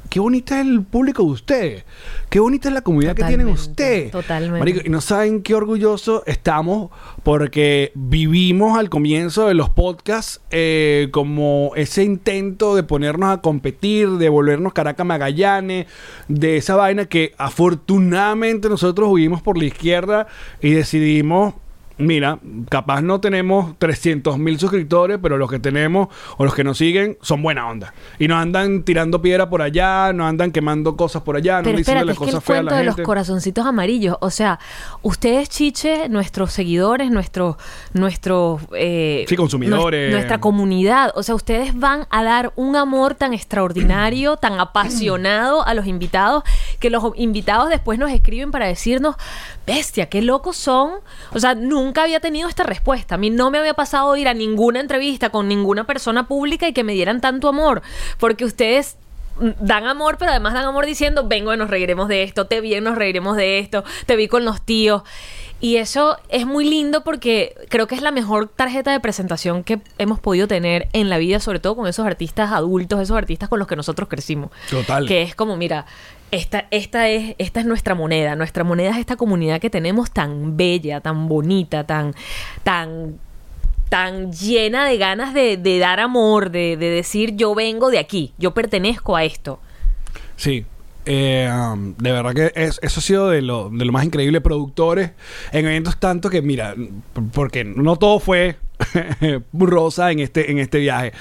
Qué bonita es el público de ustedes. Qué bonita es la comunidad que tienen ustedes. totalmente. Marico, y no saben qué orgulloso estamos porque vivimos al comienzo de los podcasts eh, como ese intento de ponernos a competir, de volvernos Caracas Magallanes, de esa vaina que afortunadamente nosotros huimos por la izquierda y decidimos. Mira, capaz no tenemos 300 mil suscriptores, pero los que tenemos o los que nos siguen son buena onda. Y nos andan tirando piedra por allá, nos andan quemando cosas por allá, no Pero diciendo las es que el cosas feas a de los corazoncitos amarillos, o sea, ustedes, Chiche, nuestros seguidores, nuestros, nuestros, eh, Sí, consumidores. nues- nuestra comunidad, o sea, ustedes van a dar un amor tan extraordinario, tan apasionado a los invitados, que los invitados después nos escriben para decirnos, bestia, qué locos son. O sea, nunca había tenido esta respuesta. A mí no me había pasado ir a ninguna entrevista con ninguna persona pública y que me dieran tanto amor, porque ustedes mm, dan amor, pero además dan amor diciendo, vengo y nos reiremos de esto, te vi y nos reiremos de esto, te vi con los tíos. Y eso es muy lindo porque creo que es la mejor tarjeta de presentación que hemos podido tener en la vida, sobre todo con esos artistas adultos, esos artistas con los que nosotros crecimos. Total. Que es como, mira, esta, esta, es, esta es nuestra moneda. Nuestra moneda es esta comunidad que tenemos tan bella, tan bonita, tan, tan, tan llena de ganas de, de dar amor, de, de decir yo vengo de aquí, yo pertenezco a esto. Sí. Eh, um, de verdad que es- eso ha sido de lo, de lo más increíble. Productores en eventos tanto que, mira, porque no todo fue (laughs) rosa en este, en este viaje.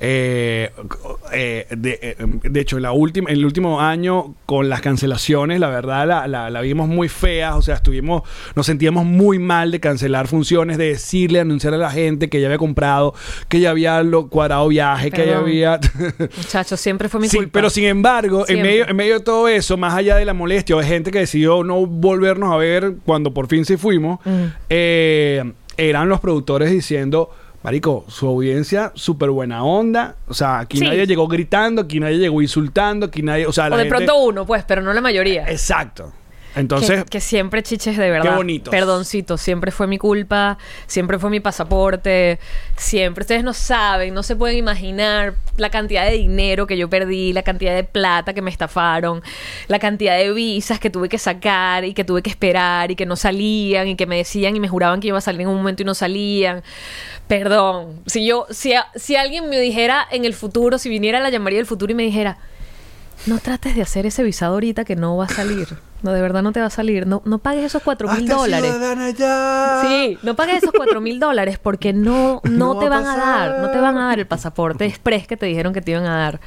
Eh, eh, de, eh, de hecho, en, la última, el último año, con las cancelaciones, la verdad la, la- la vimos muy fea. O sea, estuvimos, nos sentíamos muy mal de cancelar funciones, de decirle, anunciarle a la gente que ya había comprado, que ya había lo cuadrado viaje, que ya había. (laughs) Muchachos, siempre fue mi Sí, culpa. pero sin embargo, en medio, en medio de todo eso, más allá de la molestia, hay gente que decidió no volvernos a ver cuando por fin se fuimos, eh, eran los productores diciendo, Marico, su audiencia súper buena onda, o sea, aquí Sí. nadie llegó gritando, aquí nadie llegó insultando, aquí nadie, o sea, la o de gente- pronto uno, pues, pero no la mayoría. Exacto. Entonces, que, que siempre chiches de verdad. Qué bonitos. Perdoncito, siempre fue mi culpa, siempre fue mi pasaporte, siempre. Ustedes no saben, no se pueden imaginar la cantidad de dinero que yo perdí, la cantidad de plata que me estafaron, la cantidad de visas que tuve que sacar y que tuve que esperar y que no salían y que me decían y me juraban que iba a salir en un momento y no salían. Perdón. Si yo, si, a- si alguien me dijera en el futuro, si viniera la llamaría del futuro y me dijera, no trates de hacer ese visado ahorita que no va a salir. No, de verdad no te va a salir. No, no pagues esos cuatro mil ¡Hazte dólares. ya! Sí, no pagues esos cuatro mil dólares porque no, (laughs) no, No te va a van a dar. No te van a dar el pasaporte express que te dijeron que te iban a dar.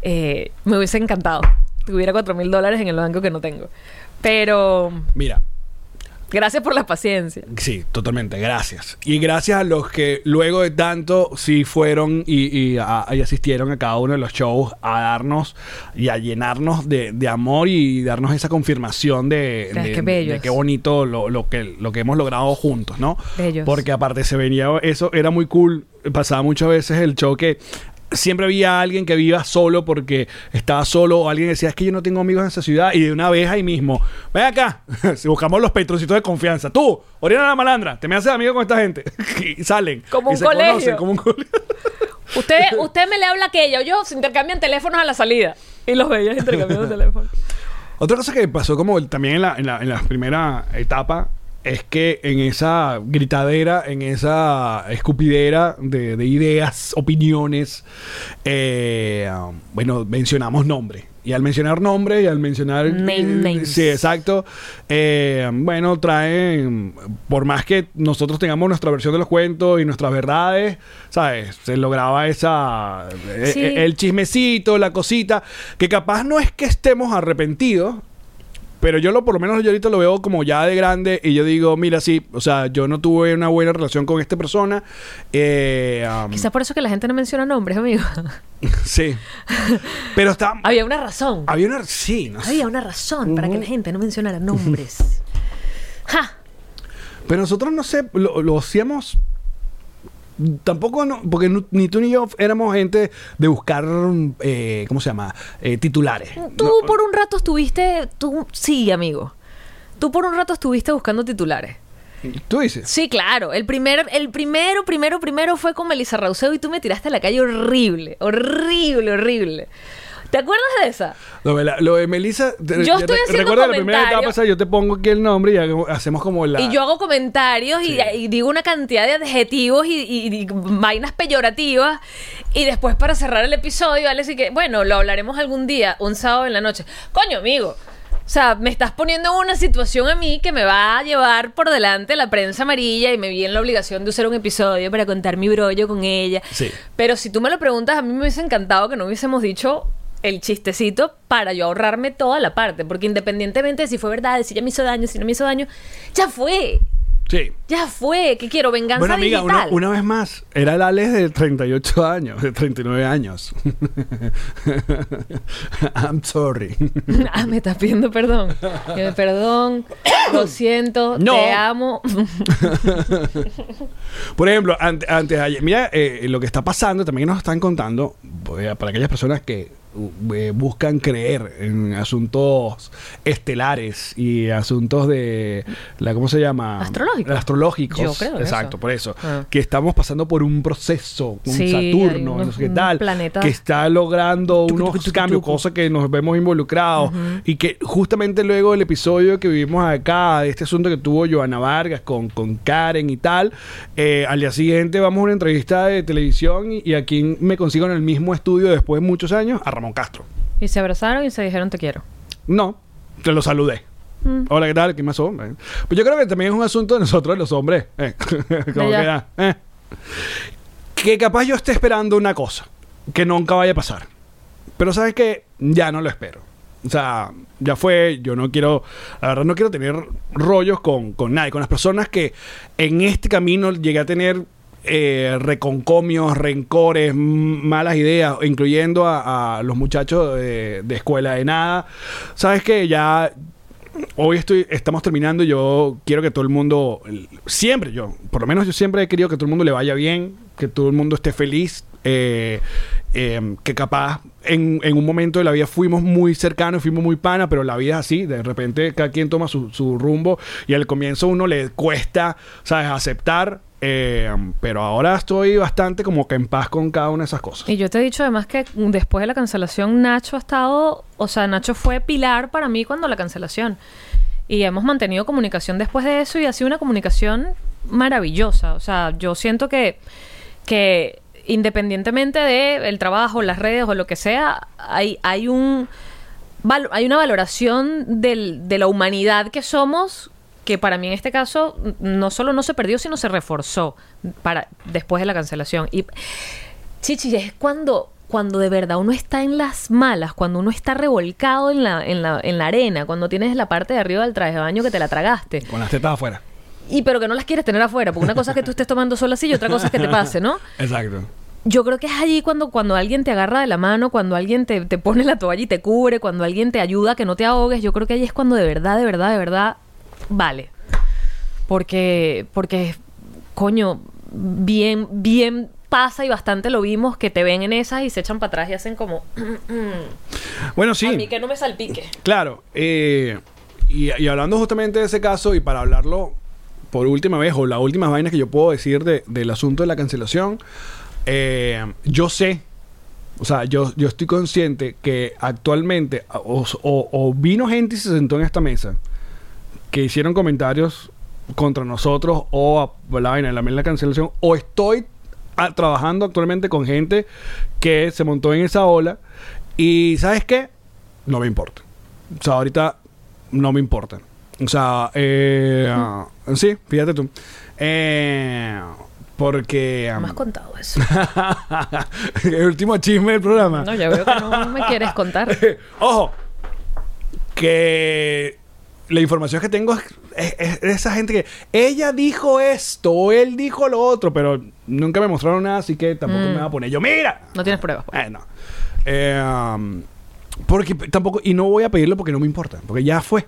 Eh, me hubiese encantado. Tuviera cuatro mil dólares en el banco que no tengo. Pero Mira, gracias por la paciencia. Sí, totalmente, gracias. Y gracias a los que luego de tanto sí fueron y, y, a- y asistieron a cada uno de los shows a darnos y a llenarnos de, de amor y darnos esa confirmación de, de- qué de qué bonito lo, lo que, lo que hemos logrado juntos, ¿no? Bellos. Porque aparte se venía, eso era muy cool, pasaba muchas veces el show que... Siempre había alguien que viva solo porque estaba solo o alguien decía, es que yo no tengo amigos en esa ciudad y de una vez ahí mismo, ven acá, (laughs) si buscamos los petrocitos de confianza, tú, Oriana la Malandra, te me haces amigo con esta gente (laughs) y salen. Como y un se colegio. conocen, como un colegio. (laughs) Usted, usted me le habla a aquella, o yo se intercambian teléfonos a la salida. Y los veías intercambiando teléfonos. Otra cosa que pasó como también en la, en, la, en la primera etapa es que en esa gritadera, en esa escupidera de, de ideas, opiniones, eh, um, bueno, mencionamos nombre. Y al mencionar nombre y al mencionar... Name eh, names. Sí, exacto. eh, bueno, traen, por más que nosotros tengamos nuestra versión de los cuentos y nuestras verdades, ¿sabes? Se lograba esa... Sí. el chismecito, la cosita, que capaz no es que estemos arrepentidos, pero yo lo por lo menos yo ahorita lo veo como ya de grande y yo digo, mira, sí, o sea, yo no tuve una buena relación con esta persona. Eh, um, Quizás por eso que la gente no menciona nombres, amigo. (laughs) sí. Pero está... Había una razón. Había una... Sí, no sé. Había una razón para que la gente no mencionara (laughs) nombres. ¡Ja! Pero nosotros no sé, lo, lo hacíamos tampoco, no, porque ni tú ni yo éramos gente de buscar, eh, ¿cómo se llama? Eh, titulares. Tú No, por un rato estuviste, tú sí, amigo. Tú por un rato estuviste buscando titulares. Tú dices. Sí, claro. El primer, el primero, primero, primero fue con Melissa Rauseo y tú me tiraste a la calle horrible, horrible, horrible. ¿Te acuerdas de esa? Lo de, la- lo de Melissa, te- Yo te- estoy haciendo recuerda la primera etapa, o sea, yo te pongo aquí el nombre y hago- hacemos como la... Y yo hago comentarios y, Sí. y digo una cantidad de adjetivos y, y- y vainas peyorativas. Y después, para cerrar el episodio, Alex, y que, bueno, lo hablaremos algún día, un sábado en la noche. Coño, amigo. O sea, me estás poniendo en una situación a mí que me va a llevar por delante la prensa amarilla y me vi en la obligación de usar un episodio para contar mi brollo con ella. Sí. Pero si tú me lo preguntas, a mí me hubiese encantado que no hubiésemos dicho el chistecito para yo ahorrarme toda la parte. Porque independientemente de si fue verdad, de si ya me hizo daño, si no me hizo daño, ya fue. Sí. Ya fue. ¿Qué quiero? Venganza Bueno, amiga, una, digital. una vez más, era el Alex de 38 años, de 39 años. (laughs) I'm sorry. (laughs) ah, me estás pidiendo perdón. Eh, perdón, (coughs) lo siento, No. te amo. (laughs) Por ejemplo, ante- antes de ayer, mira eh, lo que está pasando, también nos están contando, para aquellas personas que eh, buscan creer en asuntos estelares y asuntos de, la ¿cómo se llama? Astrológicos. Astrológicos. Yo creo Exacto, eso. por eso. Ah. Que estamos pasando por un proceso, un Sí, Saturno, unos- no sé qué tal, planetas. que está logrando unos cambios, cosas que nos vemos involucrados y que justamente luego del episodio que vivimos acá, de este asunto que tuvo Joana Vargas con, con Karen y tal, eh, al día siguiente vamos a una entrevista de televisión y, y aquí me consigo en el mismo estudio después de muchos años a Ramón Castro. y se abrazaron y se dijeron te quiero. No, te lo saludé. Mm. Hola, ¿qué tal? ¿Qué más son? Eh, Pues yo creo que también es un asunto de nosotros, los hombres. eh. (laughs) Como que, eh. Que capaz yo esté esperando una cosa que nunca vaya a pasar. Pero sabes que ya no lo espero. O sea, ya fue, yo no quiero, la verdad no quiero tener rollos con, con nadie, con las personas que en este camino llegué a tener eh, reconcomios, rencores, malas ideas, incluyendo a, los muchachos de, escuela de nada. Sabes que ya hoy estoy, estamos terminando y yo quiero que todo el mundo, siempre yo, por lo menos yo siempre he querido que todo el mundo le vaya bien, que todo el mundo esté feliz, eh, eh, que capaz en, un momento de la vida fuimos muy cercanos, fuimos muy pana, pero la vida es así, de repente cada quien toma su, su rumbo y al comienzo uno le cuesta, ¿sabes?, aceptar. Eh, pero ahora estoy bastante como que en paz con cada una de esas cosas. Y yo te he dicho además que después de la cancelación Nacho ha estado, o sea, Nacho fue pilar para mí cuando la cancelación. Y hemos mantenido comunicación después de eso y ha sido una comunicación maravillosa. O sea, yo siento que, que independientemente de el trabajo, las redes o lo que sea, hay, hay un hay una valoración del- de la humanidad que somos que para mí en este caso no solo no se perdió, sino se reforzó para después de la cancelación. Y Chichi, es cuando, cuando de verdad uno está en las malas, cuando uno está revolcado en la, en la, en la arena, cuando tienes la parte de arriba del traje de baño que te la tragaste. Con las tetas afuera. Y pero que no las quieres tener afuera, porque una cosa es que tú estés tomando solo así y otra cosa es que te pase, ¿no? Exacto. Yo creo que es allí cuando, cuando alguien te agarra de la mano, cuando alguien te, te pone la toalla y te cubre, cuando alguien te ayuda a que no te ahogues. Yo creo que allí es cuando de verdad, de verdad, de verdad vale. Porque, porque, coño, bien, bien pasa y bastante lo vimos que te ven en esas y se echan para atrás y hacen como, (clears throat) Bueno, sí. a mí que no me salpique. Claro, eh, y, y hablando justamente de ese caso, y para hablarlo por última vez, o la última vaina que yo puedo decir de- del asunto de la cancelación, eh, yo sé, o sea, yo, yo estoy consciente que actualmente o, o- o vino gente y se sentó en esta mesa que hicieron comentarios contra nosotros o a la vaina de la, la cancelación, o estoy ah, trabajando actualmente con gente que se montó en esa ola y ¿sabes qué? No me importa. O sea, ahorita no me importa. O sea, eh, ah, sí, fíjate tú. Eh, porque... No me has contado eso. (laughs) el último chisme del programa. No, ya veo que no me quieres contar. (laughs) Ojo, que la información que tengo es, es- es de esa gente que ella dijo esto o él dijo lo otro, pero nunca me mostraron nada, así que tampoco me va a poner yo, mira. No tienes pruebas. pues. Eh, no. Eh, um, porque tampoco, y no voy a pedirlo porque no me importa, porque ya fue.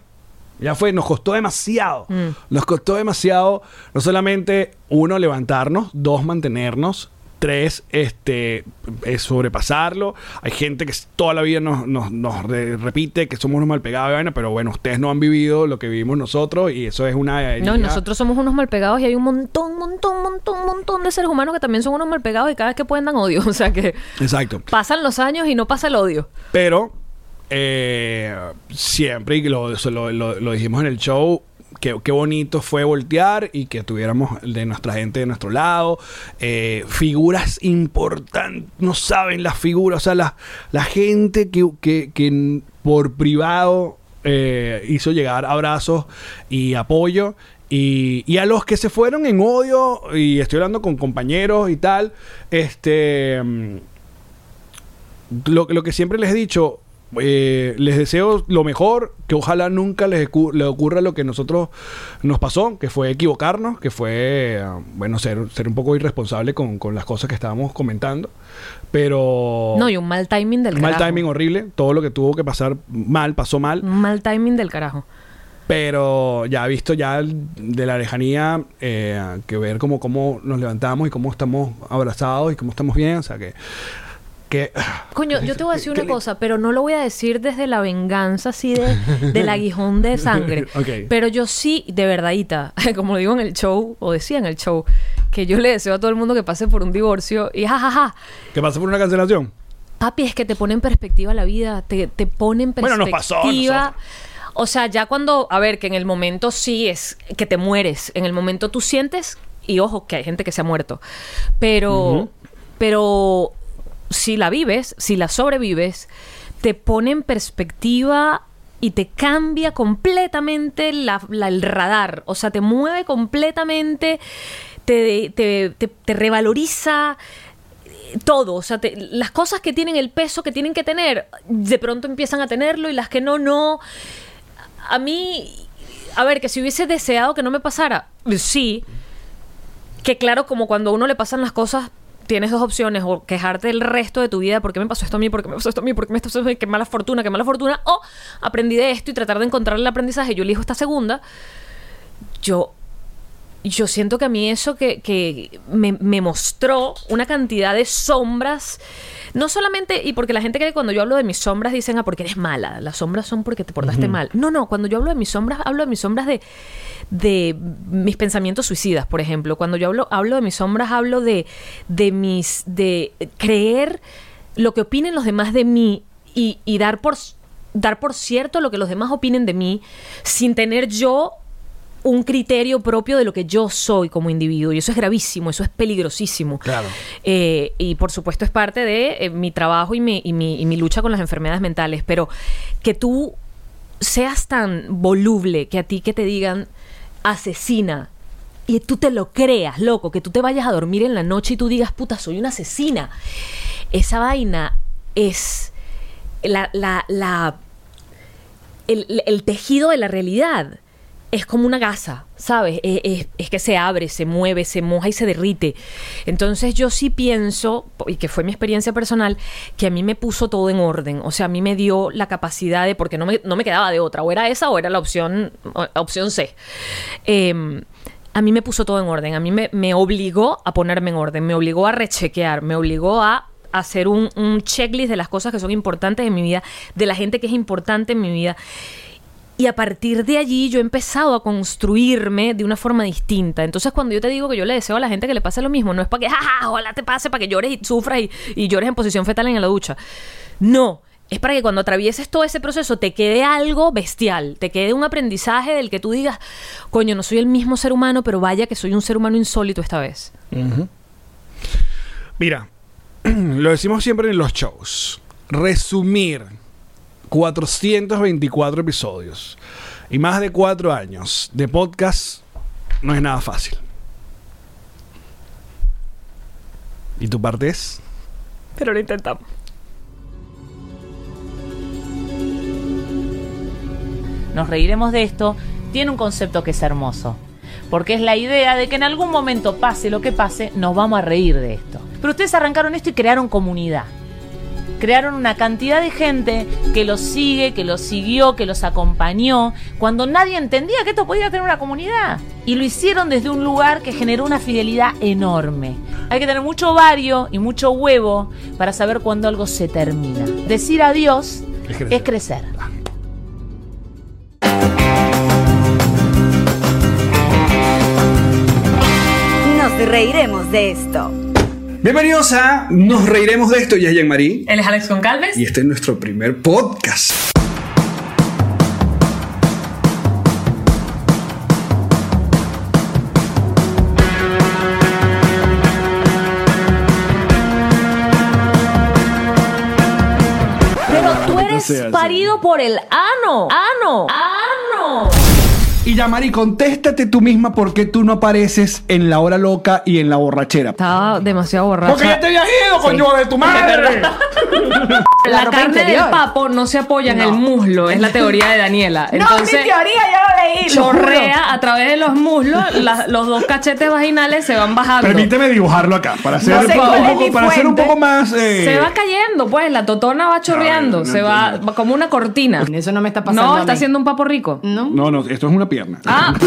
Ya fue, nos costó demasiado. Mm. Nos costó demasiado, no solamente uno, levantarnos, dos, mantenernos, tres, este, eh, sobrepasarlo. Hay gente que toda la vida nos, nos- nos re- repite que somos unos mal pegados de vaina, pero bueno, ustedes no han vivido lo que vivimos nosotros y eso es una... No, nosotros somos unos mal pegados y hay un montón, montón, montón, montón de seres humanos que también son unos mal pegados y cada vez que pueden dan odio. (laughs) O sea que Exacto. pasan los años y no pasa el odio. Pero eh, siempre, y lo, lo- lo dijimos en el show, que qué bonito fue voltear y que tuviéramos de nuestra gente de nuestro lado. Eh, figuras importantes, no saben las figuras, o sea, la, la gente que, que- que por privado eh, hizo llegar abrazos y apoyo. Y, y a los que se fueron en odio, y estoy hablando con compañeros y tal, este... mm, lo, lo que siempre les he dicho, eh, les deseo lo mejor, que ojalá nunca les, ocurra lo que nosotros nos pasó, que fue equivocarnos, que fue, ah, bueno, ser, ser un poco irresponsable con, con las cosas que estábamos comentando, pero... No, y un mal timing del un mal timing horrible, todo lo que tuvo que pasar mal, pasó mal, Un mal timing del carajo. pero ya visto ya de la lejanía, eh, que ver cómo, cómo nos levantamos y cómo estamos abrazados y cómo estamos bien, o sea que... que Coño, yo te voy a decir ¿Qué una cosa, pero no lo voy a decir desde la venganza así de, del aguijón de sangre. (laughs) Pero yo sí, de verdadita, (laughs) como digo en el show, o decía en el show, que yo le deseo a todo el mundo que pase por un divorcio y jajaja. ¿Qué pasa por una cancelación? Papi, es que te pone en perspectiva la vida, te, te pone en Bueno, perspectiva. nos pasó nosotros. O sea, ya cuando, a ver, que en el momento sí es que te mueres, en el momento tú sientes, y ojo, que hay gente que se ha muerto, pero, pero si la vives, si la sobrevives, te pone en perspectiva y te cambia completamente el radar, o sea, te mueve completamente, te, te, revaloriza todo, o sea, las cosas que tienen el peso que tienen que tener, de pronto empiezan a tenerlo y las que no, no. A mí, a ver, que si hubiese deseado que no me pasara, sí, que claro, como cuando a uno le pasan las cosas, tienes dos opciones, o quejarte el resto de tu vida, ¿por qué me pasó esto a mí? ¿Por qué me pasó esto a mí? ¿Por qué me pasó esto? Qué mala fortuna, qué mala fortuna, o aprendí de esto y tratar de encontrar el aprendizaje. Yo elijo esta segunda. Yo yo siento que a mí eso que, que me, me mostró una cantidad de sombras, no solamente, y porque la gente cree que cuando yo hablo de mis sombras dicen, ah, porque eres mala, las sombras son porque te portaste mal. No, no, cuando yo hablo de mis sombras, hablo de mis sombras de, de mis pensamientos suicidas, por ejemplo. Cuando yo hablo, hablo de mis sombras, hablo de, de mis, de creer lo que opinen los demás de mí y, y dar por dar por cierto lo que los demás opinen de mí sin tener yo un criterio propio de lo que yo soy como individuo. Y eso es gravísimo, eso es peligrosísimo. Claro. Eh, y por supuesto es parte de eh, mi trabajo y mi, y, mi, y mi lucha con las enfermedades mentales. Pero que tú seas tan voluble que a ti que te digan asesina y tú te lo creas, loco, que tú te vayas a dormir en la noche y tú digas, puta, soy una asesina. Esa vaina es la, la, la el, el tejido de la realidad es como una gasa, ¿sabes? Es, que se abre, se mueve, se moja y se derrite. Entonces yo sí pienso, y que fue mi experiencia personal, que a mí me puso todo en orden. O sea, a mí me dio la capacidad de, porque no me, no me quedaba de otra, o era esa o era la opción, opción C. Eh, a mí me puso todo en orden, a mí me, me obligó a ponerme en orden, me obligó a rechequear, me obligó a hacer un, un checklist de las cosas que son importantes en mi vida, de la gente que es importante en mi vida. Y a partir de allí yo he empezado a construirme de una forma distinta. Entonces cuando yo te digo que yo le deseo a la gente que le pase lo mismo, no es para que, (laughs) jaja, ojalá te pase, para que llores y sufras y, y llores en posición fetal en la ducha. No, es para que cuando atravieses todo ese proceso te quede algo bestial, te quede un aprendizaje del que tú digas, coño, no soy el mismo ser humano, pero vaya que soy un ser humano insólito esta vez. Mira, (clears throat) lo decimos siempre en los shows. Resumir 424 episodios y más de cuatro años de podcast no es nada fácil. ¿Y tu parte es? Pero lo intentamos. nos reiremos de esto, tiene un concepto que es hermoso. Porque es la idea de que en algún momento pase lo que pase, nos vamos a reír de esto. Pero ustedes arrancaron esto y crearon comunidad. Crearon una cantidad de gente que los sigue, que los siguió, que los acompañó, cuando nadie entendía que esto podía tener una comunidad. Y lo hicieron desde un lugar que generó una fidelidad enorme. Hay que tener mucho ovario y mucho huevo para saber cuándo algo se termina. Decir adiós Es crecer. es crecer. Nos reiremos de esto. Bienvenidos a Nos Reiremos de Esto. Y es Jean-Marie. Él es Alex Goncalves. Y este es nuestro primer podcast. Pero tú eres parido por el ano. Ano. Ano. Y Yamari, contéstate tú misma por qué tú no apareces en la hora loca y en la borrachera. Estaba demasiado borracha. Porque ya te habías ido, coño de tu madre. La, ropa carne interior. del papo no se apoya en el muslo, es la teoría de Daniela. No, Entonces, mi teoría ya chorrea a través de los muslos, (laughs) la- los dos cachetes vaginales se van bajando. Permíteme dibujarlo acá para hacer, No sé un, poco, mi para hacer un fuente. poco más. eh, Se va cayendo, pues, la totona va chorreando, no se va, como una cortina. Eso no me está pasando. No, a está mí. haciendo un papo rico. No. No, no, esto es una pierna. Ah, (laughs)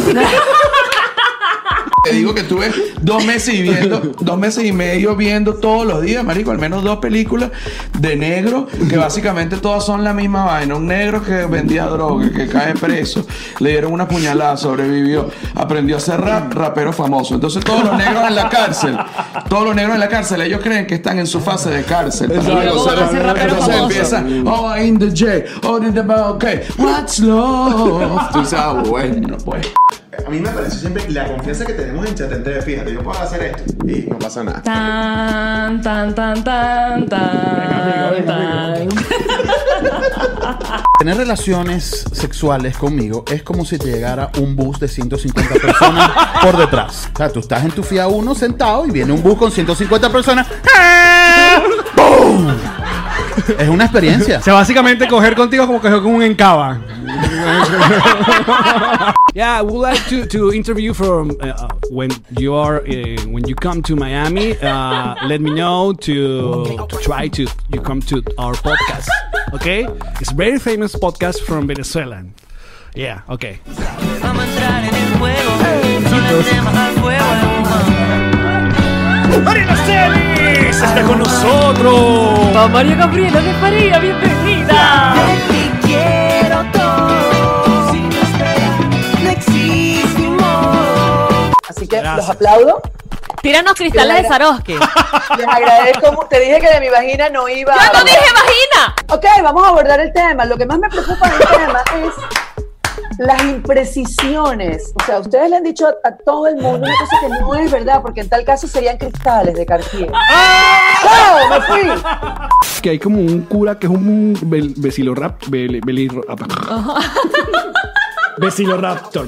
Te digo que tuve dos meses y viendo, dos meses y medio viendo todos los días, marico, al menos dos películas de negro, que básicamente todas son la misma vaina. Un negro que vendía droga, que cae preso, le dieron una puñalada, sobrevivió, aprendió a ser rap, rapero famoso. Entonces todos los negros en la cárcel, todos los negros en la cárcel, ellos creen que están en su fase de cárcel. Exacto. Ser Entonces empiezan, oh, in the J, oh, in the okay, what's love? Tú sabes, bueno, pues. A mí me parece siempre la confianza que tenemos en Chatente. Fíjate, yo puedo hacer esto y no pasa nada. tan, tan, tan, tan, tan, tan. (laughs) Tener relaciones sexuales conmigo es como si te llegara un bus de 150 personas por detrás. O sea, tú estás en tu FIA 1 sentado y viene un bus con 150 personas. (laughs) ¡Boom! Es una experiencia. O sea, básicamente coger contigo como coger con un encaba. (laughs) yeah, I would like to, to interview from uh, when you are uh, when you come to Miami. Uh, let me know to, to try to you come to our podcast. Okay, it's very famous podcast from Venezuela. Yeah, okay. Marina Celis está con nosotros. María Gabriela de Faría, bienvenida. Así que Gracias. los aplaudo. Tíranos cristales de Swarovski. (laughs) Les agradezco. Te dije que de mi vagina no iba ¡Yo no dije vagina! Ok, vamos a abordar el tema. Lo que más me preocupa del tema es las imprecisiones. O sea, ustedes le han dicho a, a todo el mundo una cosa que no es verdad, porque en tal caso serían cristales de Cartier. ¡Chao! ¡Me fui! Que hay como un cura que es un bel, besilorap, bel, (laughs)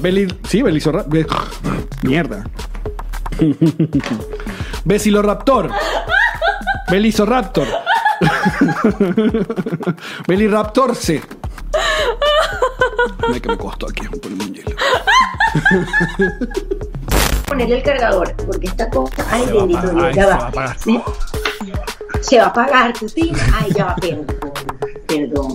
Beli, sí, besiloraptor. Be, mierda. Besiloraptor. Belisoraptor. Beliraptorce. Mira que me costó aquí ponerme un hielo. ponerle el cargador, porque esta cosa, ay Se va bendito ay, ya se va. va a apagar. ¿Sí? Se va a apagar, Cristina. Ay, ya va, perdón, perdón.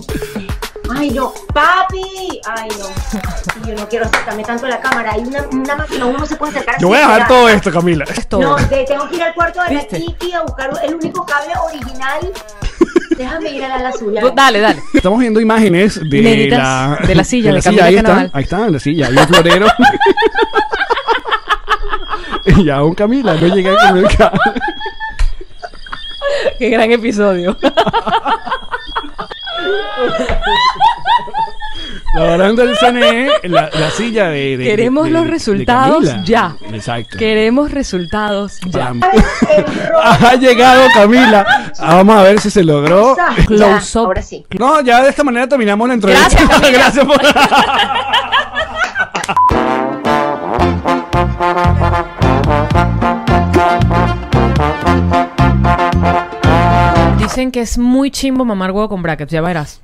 Ay, no, papi. Ay, no. Yo no quiero acercarme tanto a la cámara. Hay una, una máquina, uno no se puede acercar. Yo voy a dejar todo esto, Camila. No, te- tengo que ir al cuarto de ¿Viste? la chiqui a buscar el único cable original. (laughs) Déjame ir a la, la suya. Dale, dale. Estamos viendo imágenes de la, de la silla de Camila Ahí está, ahí está, en la silla. Hay un florero. (laughs) y aún Camila no llega con el cable. Qué gran episodio. (laughs) La baranda del CNE, la, la silla de, de- Queremos de- los resultados ya. Exacto. Queremos resultados ya. (laughs) Ha llegado Camila. Vamos a ver si se logró. Close up. Ahora sí. No, ya de esta manera terminamos la entrevista. Gracias. (laughs) Gracias por. (laughs) Dicen que es muy chimbo mamar huevo con brackets, ya verás.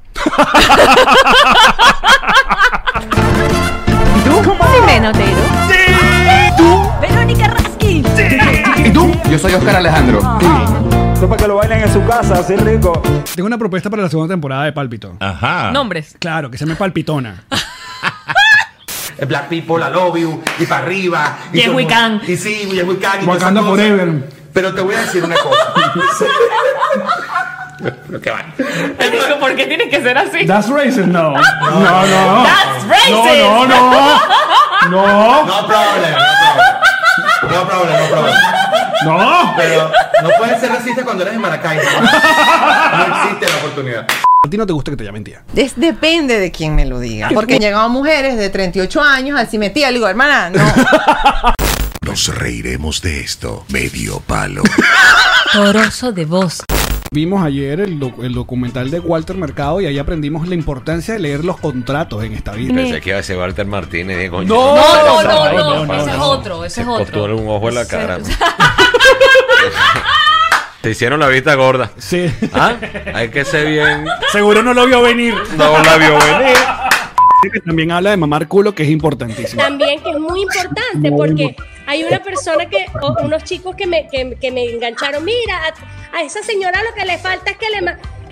¿Y tú? Dime, Notero. ¿Y tú? Verónica Raskin. ¿Y tú? Yo soy Oscar Alejandro. Esto es para que lo bailen en su casa, así rico. Tengo una propuesta para la segunda temporada de Pálpito. Ajá. Nombres. Claro, que se llame Palpitona. (laughs) Black People, I love you, y para arriba. y Yes, we somos- can. Y sí, yes, we can. y todas Wakanda esas cosas. Forever. Pero te voy a decir una cosa. (laughs) Pero (laughs) qué va. Digo, ¿por qué tiene que ser así? That's racist, no. (laughs) No, no. That's racist. No, no, no. No. No problem, no problem. No problem, no problem. No. Pero no puedes ser racista cuando eres de Maracaibo. No existe la oportunidad. A ti no te gusta que te llamen tía. Des- depende de quién me lo diga. Porque han llegado mujeres de 38 años al cimetía. Le digo, hermana, no. Nos reiremos de esto. Medio palo. Toroso de voz. Vimos ayer el, doc- el documental de Walter Mercado y ahí aprendimos la importancia de leer los contratos en esta vida. Pensé que iba a ser Walter Martínez. Coño, No, No, no, no, no, no, ese es otro, ese Se es otro. costó un ojo en la cara. Te hicieron la vista gorda. Sí. ¿Ah? Hay que ser bien. Seguro no lo vio venir. No la vio venir. Que También habla de mamar culo, que es importantísimo. También que es muy importante porque hay una persona que, o unos chicos que me, que, que me engancharon, mira, a, a esa señora lo que le falta es que le...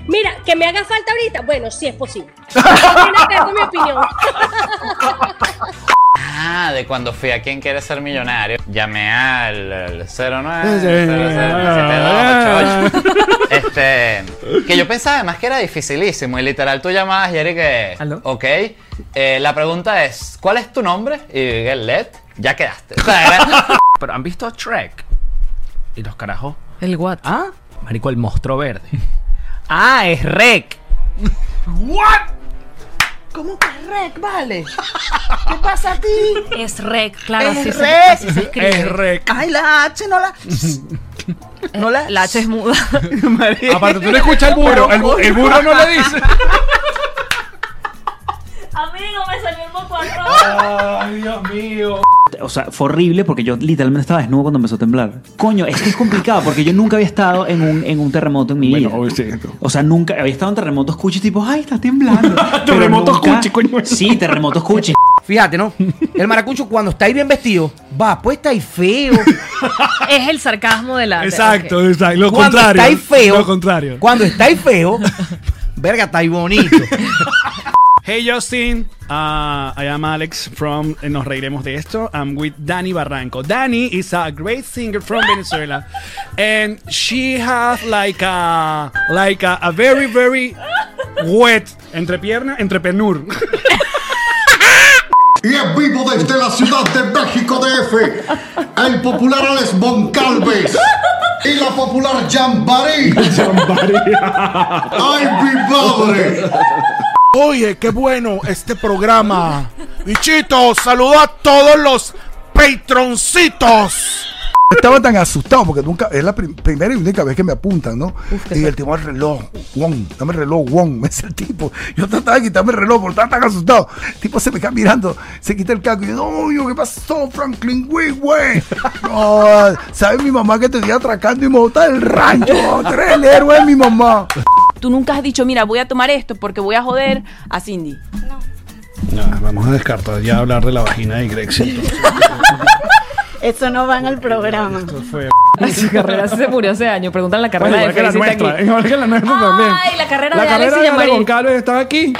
Mira, que me haga falta ahorita. Bueno, sí es posible. (laughs) No mi opinión. Ah, de cuando fui a Quién quiere ser millonario. Llamé al, al 09 7288. Este, que yo pensaba además que era dificilísimo y literal tú llamabas y era que, ok, eh, la pregunta es, ¿cuál es tu nombre? Y dije, Led, ya quedaste. O sea, era- Pero han visto Shrek. Y los carajos. El what? Ah, marico, el monstruo verde. Ah, es Rec. ¿What? ¿Cómo que es rec, vale? ¿Qué pasa a ti? Es rec, claro, es así se- rec. así se escribe. Es rec. Ay, la H no la. No la. La H es muda. Aparte, tú no escuchas el burro. El, bu- el burro no le dice. (laughs) Amigo, me salió el moco Ay, Dios mío. O sea, fue horrible porque yo literalmente estaba desnudo cuando empezó a temblar. Coño, es que es complicado porque yo nunca había estado en un, en un terremoto en mi vida. O sea, nunca había estado en terremotos cuchi tipo, ay, está temblando. (laughs) Terremotos nunca- cuchi, coño. Sí, terremotos cuchi. Fíjate, ¿no? El maracucho cuando está ahí bien vestido, va, pues está ahí feo. (laughs) Es el sarcasmo de la. Exacto, exacto. Lo Cuando contrario. está ahí feo. Lo contrario. Cuando está ahí feo, verga, está ahí bonito. (laughs) Hey Justin, uh, I am Alex from eh, Nos Reiremos de Esto. I'm with Dani Barranco. Dani is a great singer from Venezuela, and she has like a like a, a very very wet entrepierna, entrepenur. Y en vivo desde la ciudad de México DF, el popular Alex Moncalves y la popular Jambari. ¡Ay, mi madre! Oye, qué bueno este programa. Bichitos, saludo a todos los patroncitos. Estaba tan asustado porque nunca es la prim- primera y única vez que me apuntan, ¿no? y el tipo el reloj, Wong, dame el reloj, Wong, (laughs) me dice el tipo. Yo trataba de quitarme el reloj porque estaba tan asustado. El tipo se me queda mirando, se quita el casco y yo, no, yo, ¿qué pasó, Franklin Güey, güey? No, ¿sabes mi mamá que te estoy atracando y me bota del rancho? Tú eres el héroe de mi mamá. Tú nunca has dicho, mira, voy a tomar esto porque voy a joder a Cindy. No, vamos a descartar ya hablar de la vagina de Grexit. (laughs) Eso no va en el programa. fue. (laughs) Su carrera se murió hace años. Preguntan la carrera Bueno, de igual que la Felicita nuestra, aquí. igual que la nuestra también. Ay, la carrera La de Alex carrera y de. Goncalves está aquí.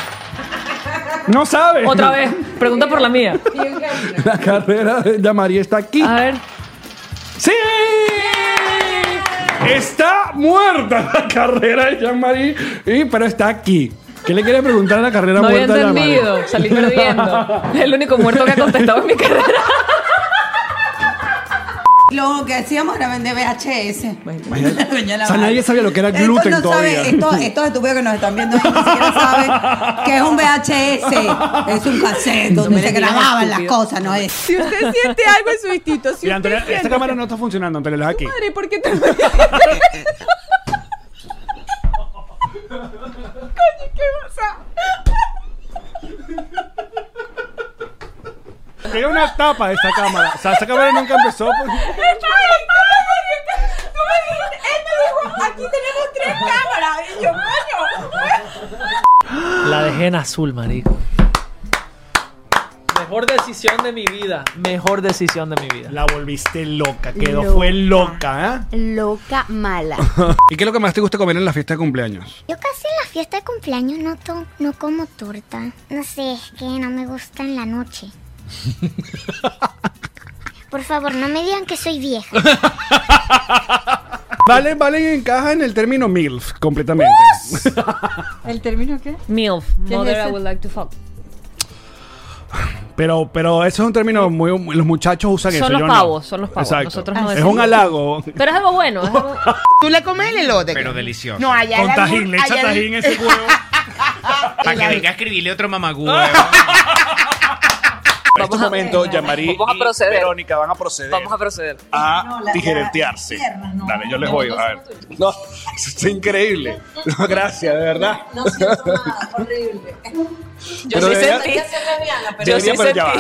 No sabe. Otra vez. Pregunta por la mía. La carrera de Yamari está aquí. A ver. ¡Sí! Está muerta (laughs) la carrera de Jean-Marie, y- pero está aquí. ¿Qué le quiere preguntar a la carrera No había muerta de Jean-Marie? entendido. Salí perdiendo. (laughs) Es el único muerto que ha contestado en mi carrera. Lo que hacíamos era vender VHS. (laughs) O sea, nadie sabía lo que era gluten Estos no todavía. saben, estos, estos estúpidos que nos están viendo ni siquiera saben que es un VHS. Es un cassette donde se grababan las cosas, ¿no es? Si usted siente algo en su instinto, si Mira, usted Antonella, esta cámara no está funcionando, es aquí. Madre, ¿por qué te (laughs) Coño, ¿qué pasa? Hay una tapa de esta cámara. O sea, esta cámara nunca empezó. pues. Él me dijo, aquí tenemos tres cámaras. Y yo, coño. La dejé en azul, marico. Mejor decisión de mi vida. Mejor decisión de mi vida. La volviste loca, quedó Loca. fue loca, Loca mala. ¿eh? (laughs) ¿Y qué es lo que más te gusta comer en la fiesta de cumpleaños? Yo casi en la fiesta de cumpleaños no, to- no como torta. No sé, es que no me gusta en la noche. (laughs) Por favor, no me digan que soy vieja. (laughs) Vale, vale, encaja en el término MILF completamente. (laughs) ¿El término qué? MILF. ¿Qué es Mother I ese? would like to fuck. Pero, pero eso es un término muy. Los muchachos usan Son eso. los yo no. pavos, son los pavos. Exacto. Nosotros no es decimos. un halago. Pero es algo bueno. Es algo... ¿Tú le comes el elote? Pero delicioso. No, allá Con tajín, le echa allá- tajín ese huevo. Para que venga a escribirle otro mamagú. En este momento, Yamari Vamos a y proceder. Verónica van a proceder Vamos a proceder. a tijeretearse. Dale, yo les voy. A ver. No, (laughs) eso es increíble. No, gracias, de verdad. No siento nada, horrible. Pero sí debería- sentí. pero Debería, pero ya va.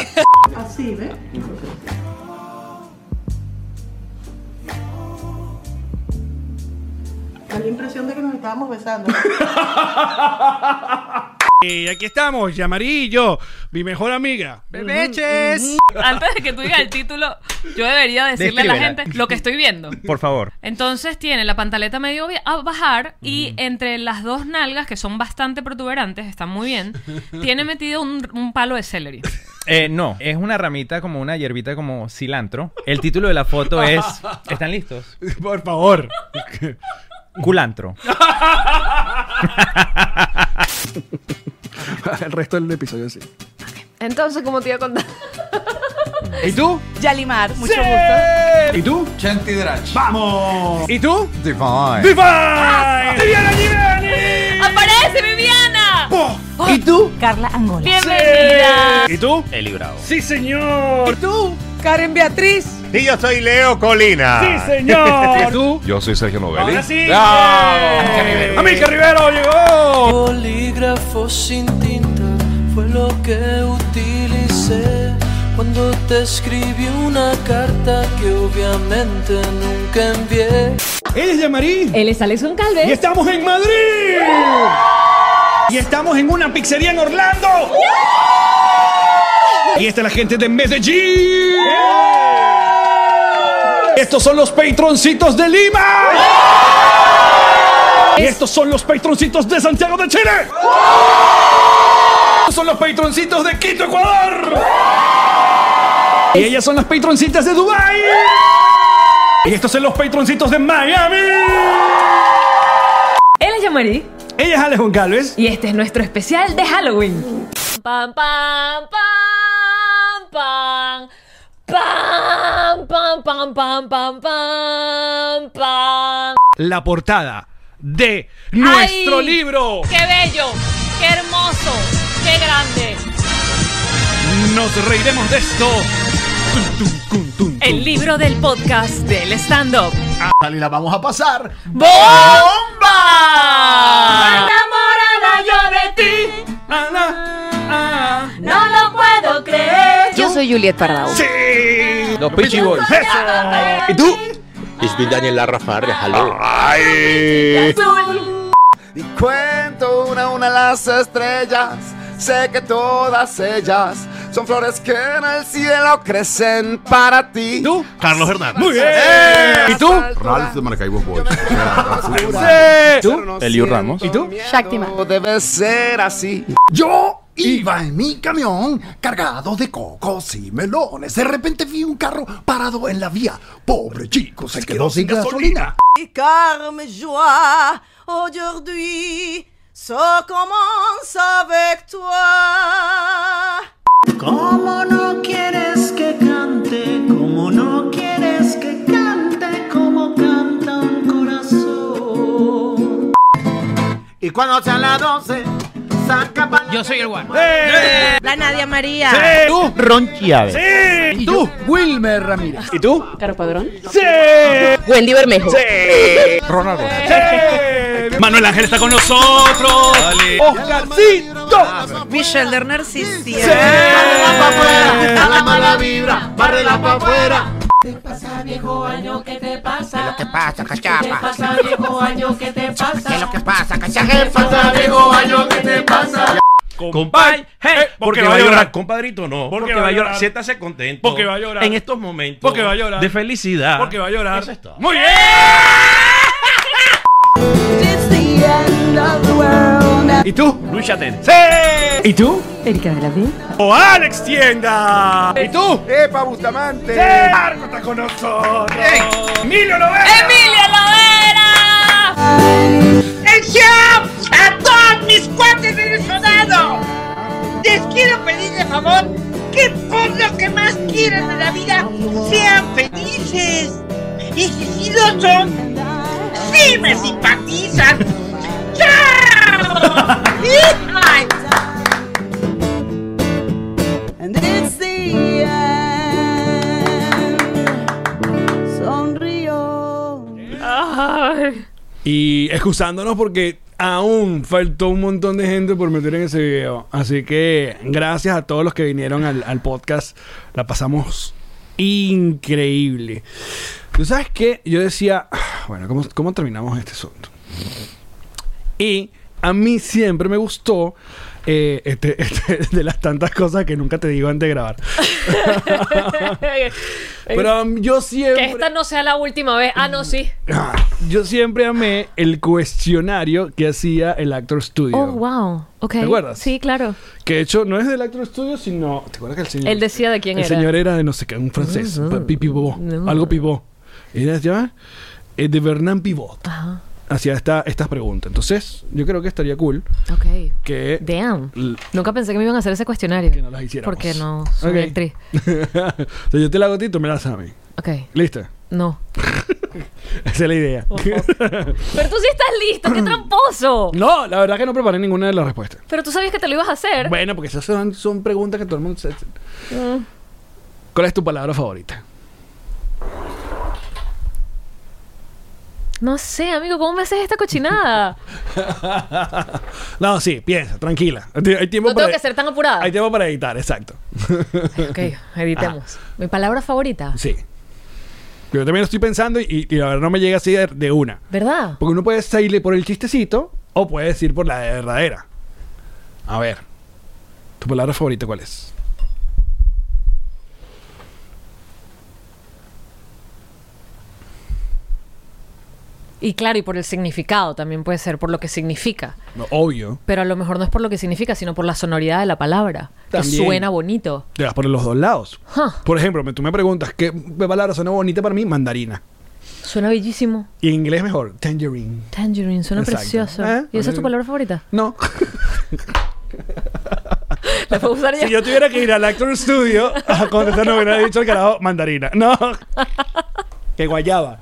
Así, ¿ves? Da la impresión de que nos estábamos besando. (laughs) Y aquí estamos, Yamari y yo, mi mejor amiga. ¡Bebeches! Antes de que tú digas el título, yo debería decirle a la Descríbela. gente lo que estoy viendo. Por favor. Entonces tiene la pantaleta medio a bajar y entre las dos nalgas, que son bastante protuberantes, están muy bien, (laughs) tiene metido un, un palo de celery. Eh, no, es una ramita como una hierbita como cilantro. El título de la foto es. (laughs) ¿Están listos? Por favor. Culantro. (laughs) (laughs) El resto del episodio sí. Entonces, como te iba a contar. (laughs) ¿Y tú? Yalimar, mucho Sí. gusto. ¿Y tú? Chanti Drach. ¡Vamos! ¿Y tú? Divine. ¡Divine! ¡Viviana Givani! ¡Aparece Viviana! ¿Y tú? Carla Angola. ¡Bienvenida! ¿Y tú? Eli Bravo. ¡Sí, señor! ¿Y tú? Karen Beatriz. Y yo soy Leo Colina. ¡Sí, señor! (laughs) ¿Y tú? Yo soy Sergio Novelli. ¡Ahora sí! ¡Bravo! ¡Amílcar Rivero llegó! Bolígrafo sin tinta fue lo que utilicé cuando te escribí una carta que obviamente nunca envié. Él es Yamari. Él es Alex Calves. Y estamos en Madrid. Y estamos en una pizzería en Orlando. Y esta es la gente de Medellín. Estos son los patroncitos de Lima. Y estos son los patroncitos de Santiago de Chile. Estos son los patroncitos de Quito, Ecuador. Y ellas son las patroncitas de Dubai. Y estos son los patroncitos de Miami. Él es Yamari. Ella es Alex Goncalves. Y este es nuestro especial de Halloween. Pam, pam, pam, pam. Pam, pam, pam, pam, pam, pam, pam. La portada de nuestro ¡Ay! libro. ¡Qué bello! ¡Qué hermoso! ¡Qué grande! Nos reiremos de esto. El libro del podcast del stand-up. Y la vamos a pasar. ¡Bomba! Enamorada yo de ti. No soy Juliet Pardau. Sí. Los Peachy Boys. ¿Y tú? Bin Daniel Larrafarre. Hallo. Y cuento una a una las estrellas. Sé que todas ellas son flores que en el cielo crecen para ti. ¿Tú? Carlos Hernández. Muy bien. ¿Y tú? Ralph de Maracaibo Boys. ¿Tú? Eliu Ramos. ¿Y tú? Shaktima. Debe ser así. Yo iba en mi camión cargado de cocos y melones. De repente vi un carro parado en la vía. Pobre chico, se quedó sin gasolina. Car mes joies aujourd'hui se commence avec toi. ¿Cómo no quieres que cante? ¿Cómo no quieres que cante como canta un corazón? Y cuando sean las 12, saca pa' Yo soy el guano. La Nadia María. ¿Tú? Ron Chiave. Sí. ¿Y tú? Wilmer Ramírez. ¿Y tú? Caro Padrón. Sí. Wendy Bermejo. Sí. Ronaldo. Sí. Manuel Ángel está con nosotros. Dale. Oscarcito. Michelle de Narcisia. Bárrela pa' afuera, a la mala vibra, bárrela pa' afuera. ¿Qué pasa, viejo año? ¿Qué te pasa? lo que pasa, cachapa? ¿Qué pasa, viejo año? ¿Qué te pasa? ¿Qué es lo que pasa, cachapa? ¿Qué pasa, viejo año? ¿Qué te pasa? compay, hey, porque, va a llorar, compadrito, no. Porque Porque, va a llorar. Siéntase contento. Porque va a llorar. En estos momentos. Porque va a llorar. De felicidad. Porque va a llorar. Eso es todo. Muy bien. ¿Y tú? Lúchate. ¡Sí! ¿Y tú? Erika de la B. ¡O Alex Tienda! ¿Y tú? ¡Epa, Bustamante! ¡Sí! ¡Marco está con nosotros! ¡Emilio Lovera! ¡Emilia Lovera! ¡Atención a todos mis cuates venezolanos! Les quiero pedir de favor que por lo que más quieran en la vida sean felices. Y si sí lo son, sí me simpatizan. ¡Chao! ¡Ay! And it's the end. Sonrío. Y excusándonos porque aún faltó un montón de gente por meter en ese video. Así que gracias a todos los que vinieron al, al podcast. La pasamos increíble. ¿Tú sabes qué? Yo decía, "Ah, bueno, ¿cómo, cómo terminamos este asunto? Y a mí siempre me gustó eh, este, (laughs) este- de las tantas cosas que nunca te digo antes de grabar. (laughs) Pero um, yo siempre... Que esta no sea la última vez. Ah, no, sí. Ah, Yo siempre amé el cuestionario que hacía el Actor Studio. Oh, wow. Ok. ¿Te acuerdas? Sí, claro. Que de hecho no es del Actor Studio, sino. ¿Te acuerdas que el señor. Él decía de quién el era. señor era de no sé qué, un francés. No, no. Pi- Pivot. No. Algo Pivot. Era ya eh, de Bernard Pivot. Ajá. Hacía esta, estas preguntas. Entonces, yo creo que estaría cool Ok. que. Damn. Nunca pensé que me iban a hacer ese cuestionario. Que no las hiciéramos. Porque no soy Ok. actriz. (laughs) o sea, yo te la hago a ti, tú me la haces a mí. Ok. ¿Lista? No. (laughs) Esa es la idea. (laughs) Pero tú sí estás listo. ¡Qué tramposo! no, la verdad que no preparé ninguna de las respuestas. Pero tú sabías que te lo ibas a hacer. Bueno, porque esas son, son preguntas que todo el mundo se. Mm. ¿Cuál es tu palabra favorita? No sé, amigo, ¿cómo me haces esta cochinada? (laughs) no, sí, piensa, tranquila. Hay tiempo No para, tengo que ser tan apurada. hay tiempo para editar, exacto. Ok, (laughs) editemos. Mi palabra favorita. Sí. Yo también lo estoy pensando y, y la verdad no me llega así de, de una. ¿Verdad? Porque uno puede salirle por el chistecito o puede ir por la verdadera. A ver. ¿Tu palabra favorita cuál es? Y claro, y por el significado también puede ser, por lo que significa. Obvio. Pero a lo mejor no es por lo que significa, sino por la sonoridad de la palabra. Que suena bonito. Te vas por los dos lados. Huh. Por ejemplo, tú me preguntas, ¿qué palabra suena bonita para mí? Mandarina. Suena bellísimo. Y en inglés mejor, tangerine. Tangerine, suena Exacto. precioso. ¿Eh? ¿Y esa es tu palabra favorita? No. (laughs) ¿La puedo usar ya? Si yo tuviera que ir al Actor Studio a contestar, no hubiera dicho el carajo mandarina. No. (laughs) Que guayaba.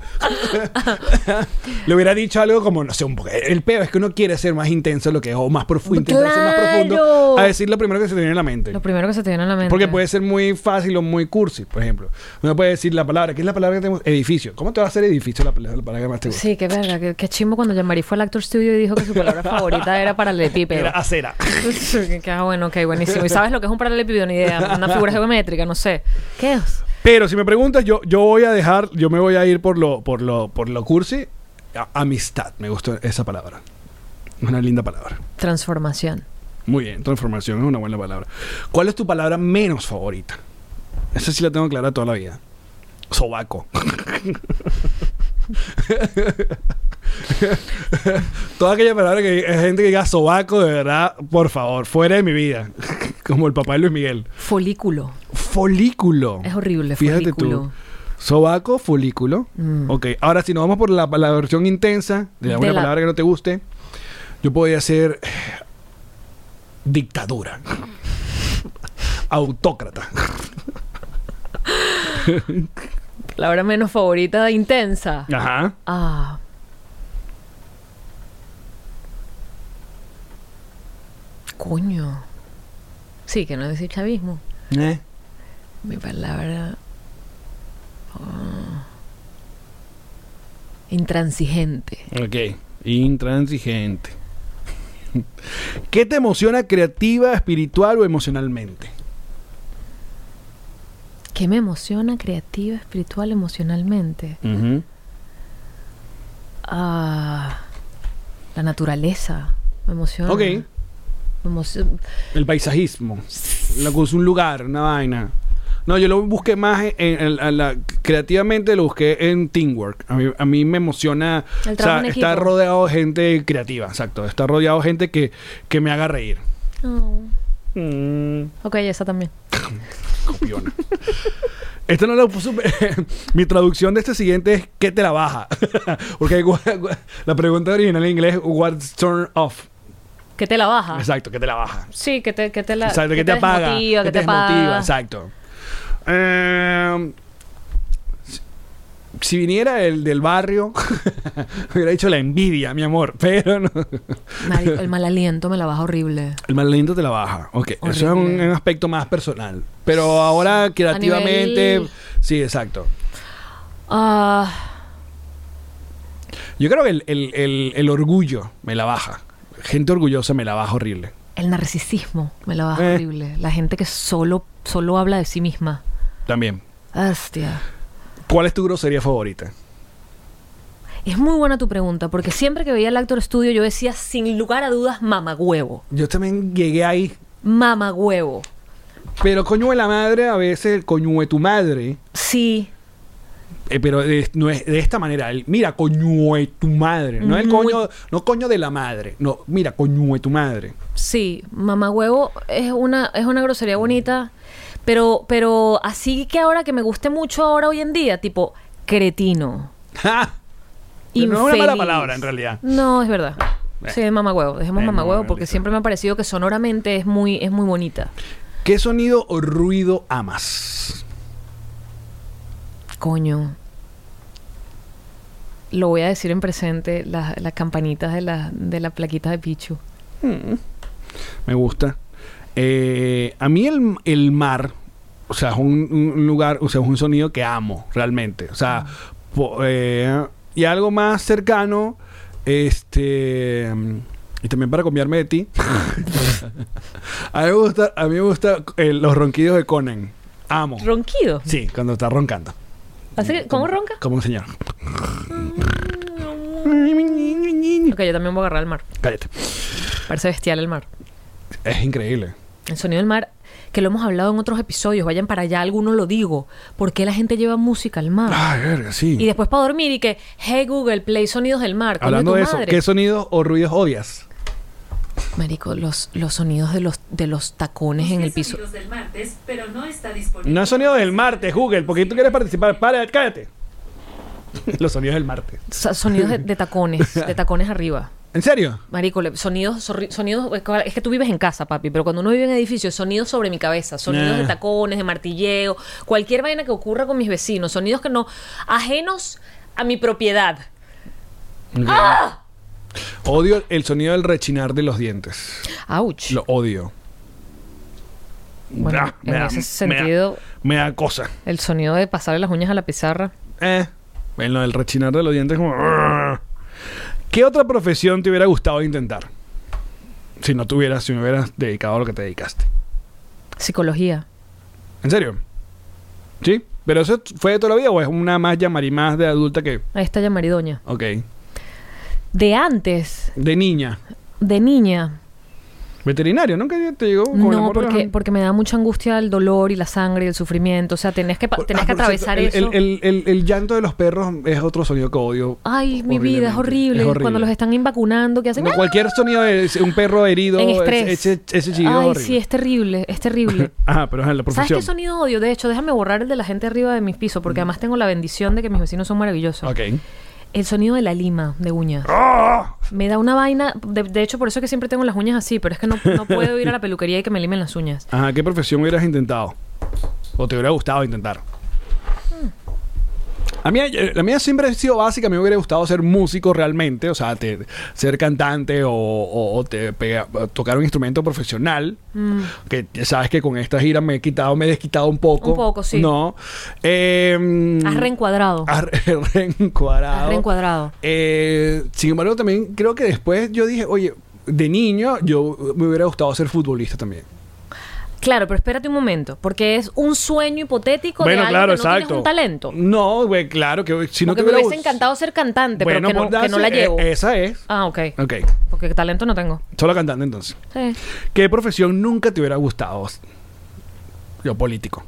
Le hubiera dicho algo como, no sé, un poco. El peo es que uno quiere ser más intenso lo que es, o más profundo, intentar ser más profundo, a decir lo primero que se te viene a la mente. Lo primero que se te viene a la mente. Porque puede ser muy fácil o muy cursi, por ejemplo. Uno puede decir la palabra, ¿qué es la palabra que tenemos? Edificio. ¿Cómo te va a hacer edificio la, la palabra que más te gusta? Sí, qué verga, qué, qué chimbo cuando Jean-Marie fue al Actor Studio y dijo que su palabra (laughs) favorita era paralelepípedo. Era acera. (laughs) que ah, bueno, ok, buenísimo. ¿Y sabes lo que es un paralelepípedo? Ni idea. Una figura geométrica, no sé. ¿Qué es? Pero si me preguntas, yo, yo voy a dejar, yo me voy a ir por lo, por lo, por lo cursi. Amistad, me gustó esa palabra. Una linda palabra. Transformación. Muy bien, transformación es una buena palabra. ¿Cuál es tu palabra menos favorita? Esa sí la tengo clara toda la vida. Sobaco. (laughs) (laughs) Toda aquella palabra que hay gente que diga sobaco, de verdad, por favor, fuera de mi vida. (laughs) Como el papá de Luis Miguel. Folículo. Folículo. Es horrible, Fíjate folículo. tú. Sobaco, folículo. Mm. Ok, ahora si nos vamos por la, la versión intensa de alguna De la- palabra que no te guste, yo podría eh, dictadura. (laughs) Autócrata. Palabra menos favorita, intensa. Ajá. Ah. Coño. Sí, que no es decir chavismo. ¿Eh? Mi palabra. ah, Intransigente. Ok. Intransigente. (laughs) ¿Qué te emociona creativa, espiritual o emocionalmente? ¿Qué me emociona creativa, espiritual, emocionalmente? Ah, la naturaleza. Me emociona. Ok. Me Emo- El paisajismo. La cosa, un lugar, una vaina. No, yo lo busqué más en, en- en la- creativamente lo busqué en Teamwork. A mí, a mí me emociona El o sea, estar rodeado de gente creativa, exacto. Estar rodeado de gente que, que me haga reír. Oh. Mm. Ok, esa también. (laughs) Copiona. Esto no lo puso. (laughs) Mi traducción de este siguiente es ¿qué te la baja? (laughs) Porque la pregunta original en inglés es What's turn off? ¿Qué te la baja? Exacto, ¿qué te la baja? Sí, que te, que te la. Exacto, que ¿qué te apaga? desmotiva, ¿Qué que te te desmotiva? Exacto. Eh, si viniera el del barrio, (laughs) hubiera dicho la envidia, mi amor, pero no. Marico, el mal aliento me la baja horrible. El mal aliento te la baja. Ok, eso es un, aspecto más personal. Pero ahora, creativamente, nivel- sí, exacto. Ah, Yo creo que el, el- el- el orgullo me la baja. Gente orgullosa me la baja horrible. el narcisismo me la baja Eh. horrible. La gente que solo, solo habla de sí misma. También. Hostia. ¿Cuál es tu grosería favorita? Es muy buena tu pregunta, porque siempre que veía el Actor Studio yo decía sin lugar a dudas mamagüevo. Yo también llegué ahí. Mamagüevo. Pero coño de la madre, a veces el coño de tu madre. Sí. Eh, pero de, no es de esta manera. el, mira, coño de tu madre. No el coño, no coño de la madre. No, mira, coño de tu madre. Sí, mamagüevo es una, es una grosería bonita, pero, pero así que ahora que me guste mucho ahora hoy en día, tipo cretino. Pero no es una mala palabra, en realidad. No, es verdad. Eh. Sí, mamagüevo. Dejemos Eh, mamagüevo porque siempre me ha parecido que sonoramente es muy, es muy bonita. ¿Qué sonido o ruido amas? Coño. Lo voy a decir en presente, las, las campanitas de, la, de las plaquitas de Pichu. Me gusta. Eh, a mí el, el mar, o sea, es un, un lugar, o sea, es un sonido que amo realmente. O sea, po- eh, y algo más cercano, este, y también para cambiarme de ti. (laughs) a mí me gusta, a mí me gusta eh, los ronquidos de Conan. Amo. ¿Ronquido? Sí, cuando está roncando. Así que, ¿Cómo ronca? Como un señor. Ok, yo también voy a agarrar el mar. Cállate. Parece bestial el mar. Es increíble. El sonido del mar, que lo hemos hablado en otros episodios, vayan para allá, algunos lo digo. ¿Por qué la gente lleva música al mar? Ay, verga, sí. Y después para dormir y que, hey Google, play sonidos del mar. Hablando de eso, madre. ¿qué sonidos o ruidos odias? Marico, los, los sonidos de los, de los tacones en el piso. del martes, pero no está disponible. No es sonido del martes, Google, porque tú quieres participar. Para, cállate. (laughs) Los sonidos del martes. So- Sonidos de, de (laughs) tacones, de tacones arriba. ¿En serio? Marico, sonidos, sonidos, es que tú vives en casa, papi, pero cuando uno vive en edificios, sonidos sobre mi cabeza, sonidos de tacones, de martilleo, cualquier vaina que ocurra con mis vecinos, sonidos que no, ajenos a mi propiedad. ¡Ah! Odio el sonido del rechinar de los dientes. ¡Auch! Lo odio. Bueno, Ah, en me da- ese me da- sentido, Me da cosa. el sonido de pasarle las uñas a la pizarra. Eh. En lo del rechinar de los dientes, como. ¿Qué otra profesión te hubiera gustado intentar? Si no tuvieras, si me hubieras dedicado a lo que te dedicaste. Psicología. ¿En serio? ¿Sí? ¿Pero eso fue de toda la vida o es una más llamarí más de adulta que. Ahí está ya maridoña. Ok. De antes, De niña. de niña, Veterinario, ¿nunca te llegó el no, porque, porque me da mucha angustia el dolor y la sangre y el sufrimiento. O sea, tenés que, tenés Ah, que cierto, atravesar el, eso. El, el- el- el llanto de los perros es otro sonido que odio. Ay, mi vida, es horrible. Es horrible. Cuando los están vacunando, que hacen. No, cualquier sonido de un perro herido, En estrés. ese, ese chillido Ay, sí, es terrible, es terrible. Ajá, (laughs) pero es en la ¿Sabes profesión. qué sonido odio? De hecho, déjame borrar el de la gente arriba de mis pisos, porque además tengo la bendición de que mis vecinos son maravillosos. Ok. El sonido de la lima de uñas. ¡Ah! Me da una vaina. De, de hecho, por eso es que siempre tengo las uñas así, pero es que no, no puedo ir a la peluquería y que me limen las uñas. Ajá, ¿qué profesión hubieras intentado? ¿O te hubiera gustado intentar? A mí, eh, la mía siempre ha sido básica. A mí me hubiera gustado ser músico realmente. O sea, te- ser cantante o, o- o te pega- tocar un instrumento profesional. Mm. Que sabes que con esta gira me he quitado, me he desquitado un poco. Un poco, sí. No. Eh, Has reencuadrado. has re- (laughs) reencuadrado. Has reencuadrado. Eh, sin embargo, también creo que después yo dije, oye, de niño yo me hubiera gustado ser futbolista también. Claro, pero espérate un momento, porque es un sueño hipotético Bueno, de claro, que no tienes exacto. un talento. No, güey, claro que si no Porque te me hubiera hubiese gust- encantado ser cantante, Bueno, pero que no, que no la eh, llevo. esa es. Ah, ok. Ok. Porque talento no tengo. Solo cantante entonces. Sí. ¿Qué profesión nunca te hubiera gustado? Yo, político.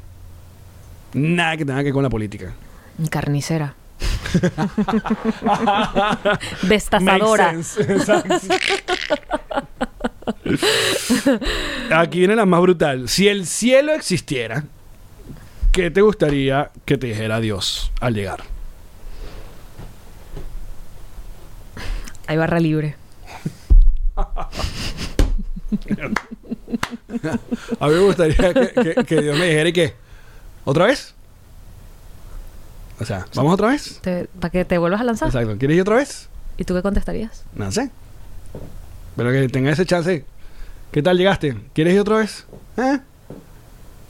Nada que tenga que ver con la política. Carnicera. (laughs) Destazadora. Aquí viene la más brutal. Si el cielo existiera, ¿qué te gustaría que te dijera Dios al llegar? Hay barra libre. (laughs) A mí me gustaría que, que- que Dios me dijera y que... ¿Otra vez? O sea, ¿vamos otra vez? ¿Para que te vuelvas a lanzar? Exacto. ¿Quieres ir otra vez? ¿Y tú qué contestarías? No sé. Pero que tenga ese chance. ¿Qué tal llegaste? ¿Quieres ir otra vez? ¿Eh?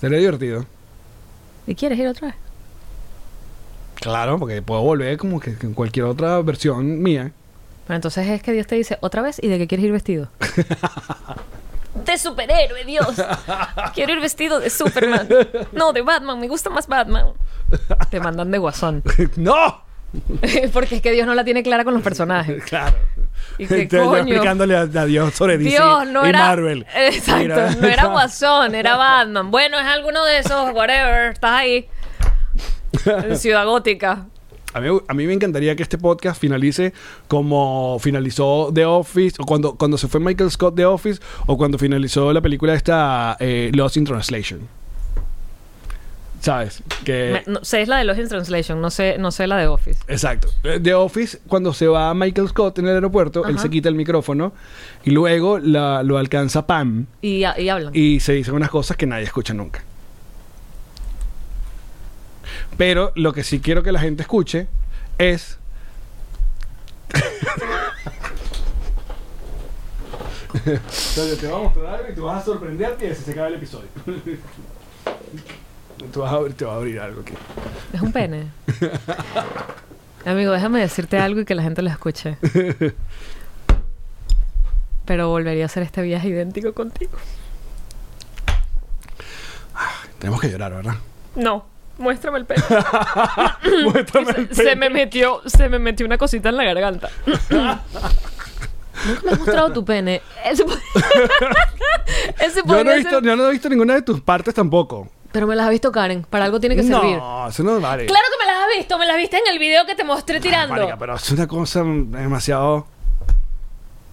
Sería divertido. ¿Y quieres ir otra vez? Claro, porque puedo volver como que en cualquier otra versión mía. Pero entonces es que Dios te dice otra vez y de qué quieres ir vestido. (laughs) de superhéroe, Dios. (laughs) Quiero ir vestido de Superman. No, de Batman. Me gusta más Batman. Te mandan de guasón. (laughs) ¡No! (laughs) Porque es que Dios no la tiene clara con los personajes. Claro. ¿Y qué Entonces, yo coño? explicándole a, a Dios sobre DC Dios, no y era. Marvel. Exacto, Mira. no era Guasón, era Batman. Bueno, es alguno de esos, whatever. Estás ahí. En Ciudad Gótica. A mí, a mí me encantaría que este podcast finalice como finalizó The Office, o cuando, cuando se fue Michael Scott The Office, o cuando finalizó la película esta eh, Lost in Translation. ¿Sabes? Que... Me- no, sé es la de Lost in Translation, no sé, no sé la de Office. Exacto. Eh, The Office, cuando se va Michael Scott en el aeropuerto, él se quita el micrófono y luego la- lo alcanza Pam Y, y hablan. y se dicen unas cosas que nadie escucha nunca. Pero lo que sí quiero que la gente escuche es. Entonces te vamos a mostrar algo y tú vas a sorprenderte y así se acaba el episodio. tú vas a, abrir- te va a abrir algo aquí. Es un pene. Amigo, déjame decirte algo y que la gente lo escuche. Pero volvería a hacer este viaje idéntico contigo. Tenemos que llorar, ¿verdad? No, muéstrame el pene. (laughs) Muéstrame se, el se pene. me metió, se me metió una cosita en la garganta. Nunca me has mostrado tu pene. Ese, po- (laughs) Ese Yo no, podría he visto, ser- yo no he visto ninguna de tus partes tampoco. Pero me las has visto, Karen. Para algo tiene que servir. No, eso no vale. Claro que me las has visto. Me las viste en el video que te mostré tirando. Marica, pero es una cosa demasiado.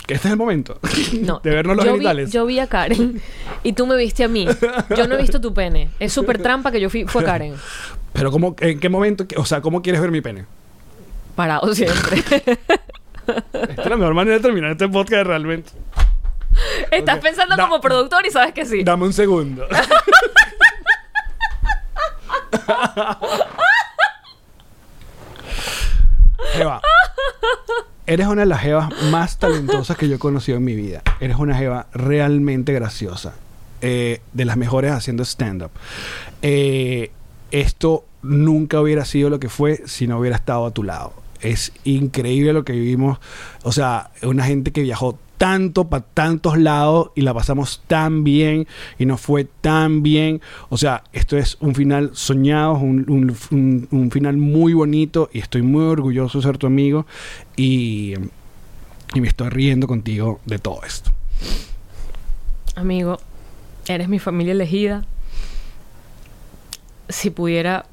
Que este es el momento (laughs) No, de vernos los yo genitales. Vi, yo vi a Karen y tú me viste a mí. Yo no he visto tu pene. Es súper trampa que yo fui, fue Karen. (laughs) Pero ¿cómo, ¿en qué momento? O sea, ¿cómo quieres ver mi pene? Parado siempre. (laughs) Esta es la mejor manera de terminar este podcast realmente. Estás pensando como productor y sabes que sí. Dame un segundo. Jeva, eres una de las jevas más talentosas que yo he conocido en mi vida. Eres una jeva realmente graciosa. eh, de las mejores haciendo stand-up. Eh, esto nunca hubiera sido lo que fue si no hubiera estado a tu lado. Es increíble lo que vivimos. O sea, una gente que viajó tanto para tantos lados y la pasamos tan bien y nos fue tan bien. O sea, esto es un final soñado, un, un- final muy bonito y estoy muy orgulloso de ser tu amigo y, y me estoy riendo contigo de todo esto. Amigo, eres mi familia elegida. Si pudiera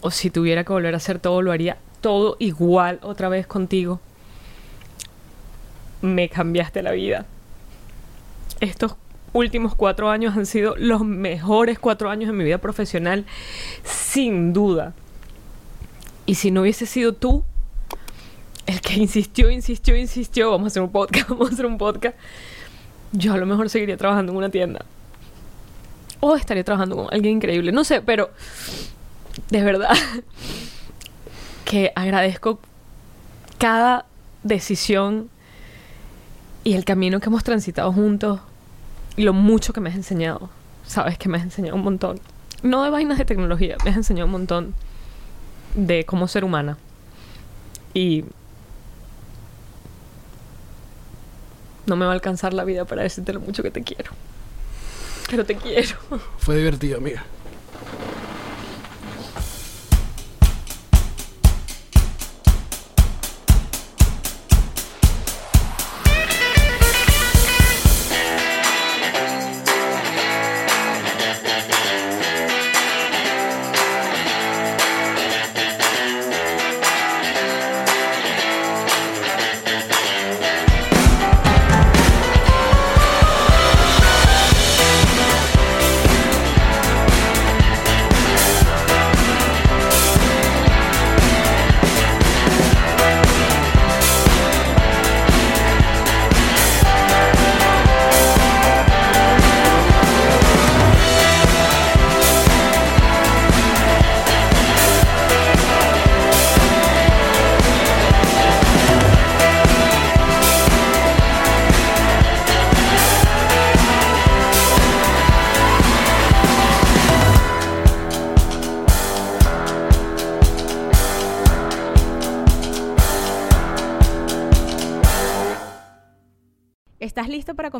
o si tuviera que volver a hacer todo, lo haría todo igual otra vez contigo. Me cambiaste la vida. Estos últimos cuatro años han sido los mejores cuatro años de mi vida profesional, sin duda. Y si no hubiese sido tú, el que insistió, insistió, insistió, vamos a hacer un podcast, (laughs) vamos a hacer un podcast, yo a lo mejor seguiría trabajando en una tienda. O estaría trabajando con alguien increíble. No sé, pero de verdad (laughs) que agradezco cada decisión y el camino que hemos transitado juntos y lo mucho que me has enseñado. Sabes que me has enseñado un montón. No de vainas de tecnología, me has enseñado un montón de cómo ser humana. Y no me va a alcanzar la vida para decirte lo mucho que te quiero. Pero te quiero. Fue divertido, amiga.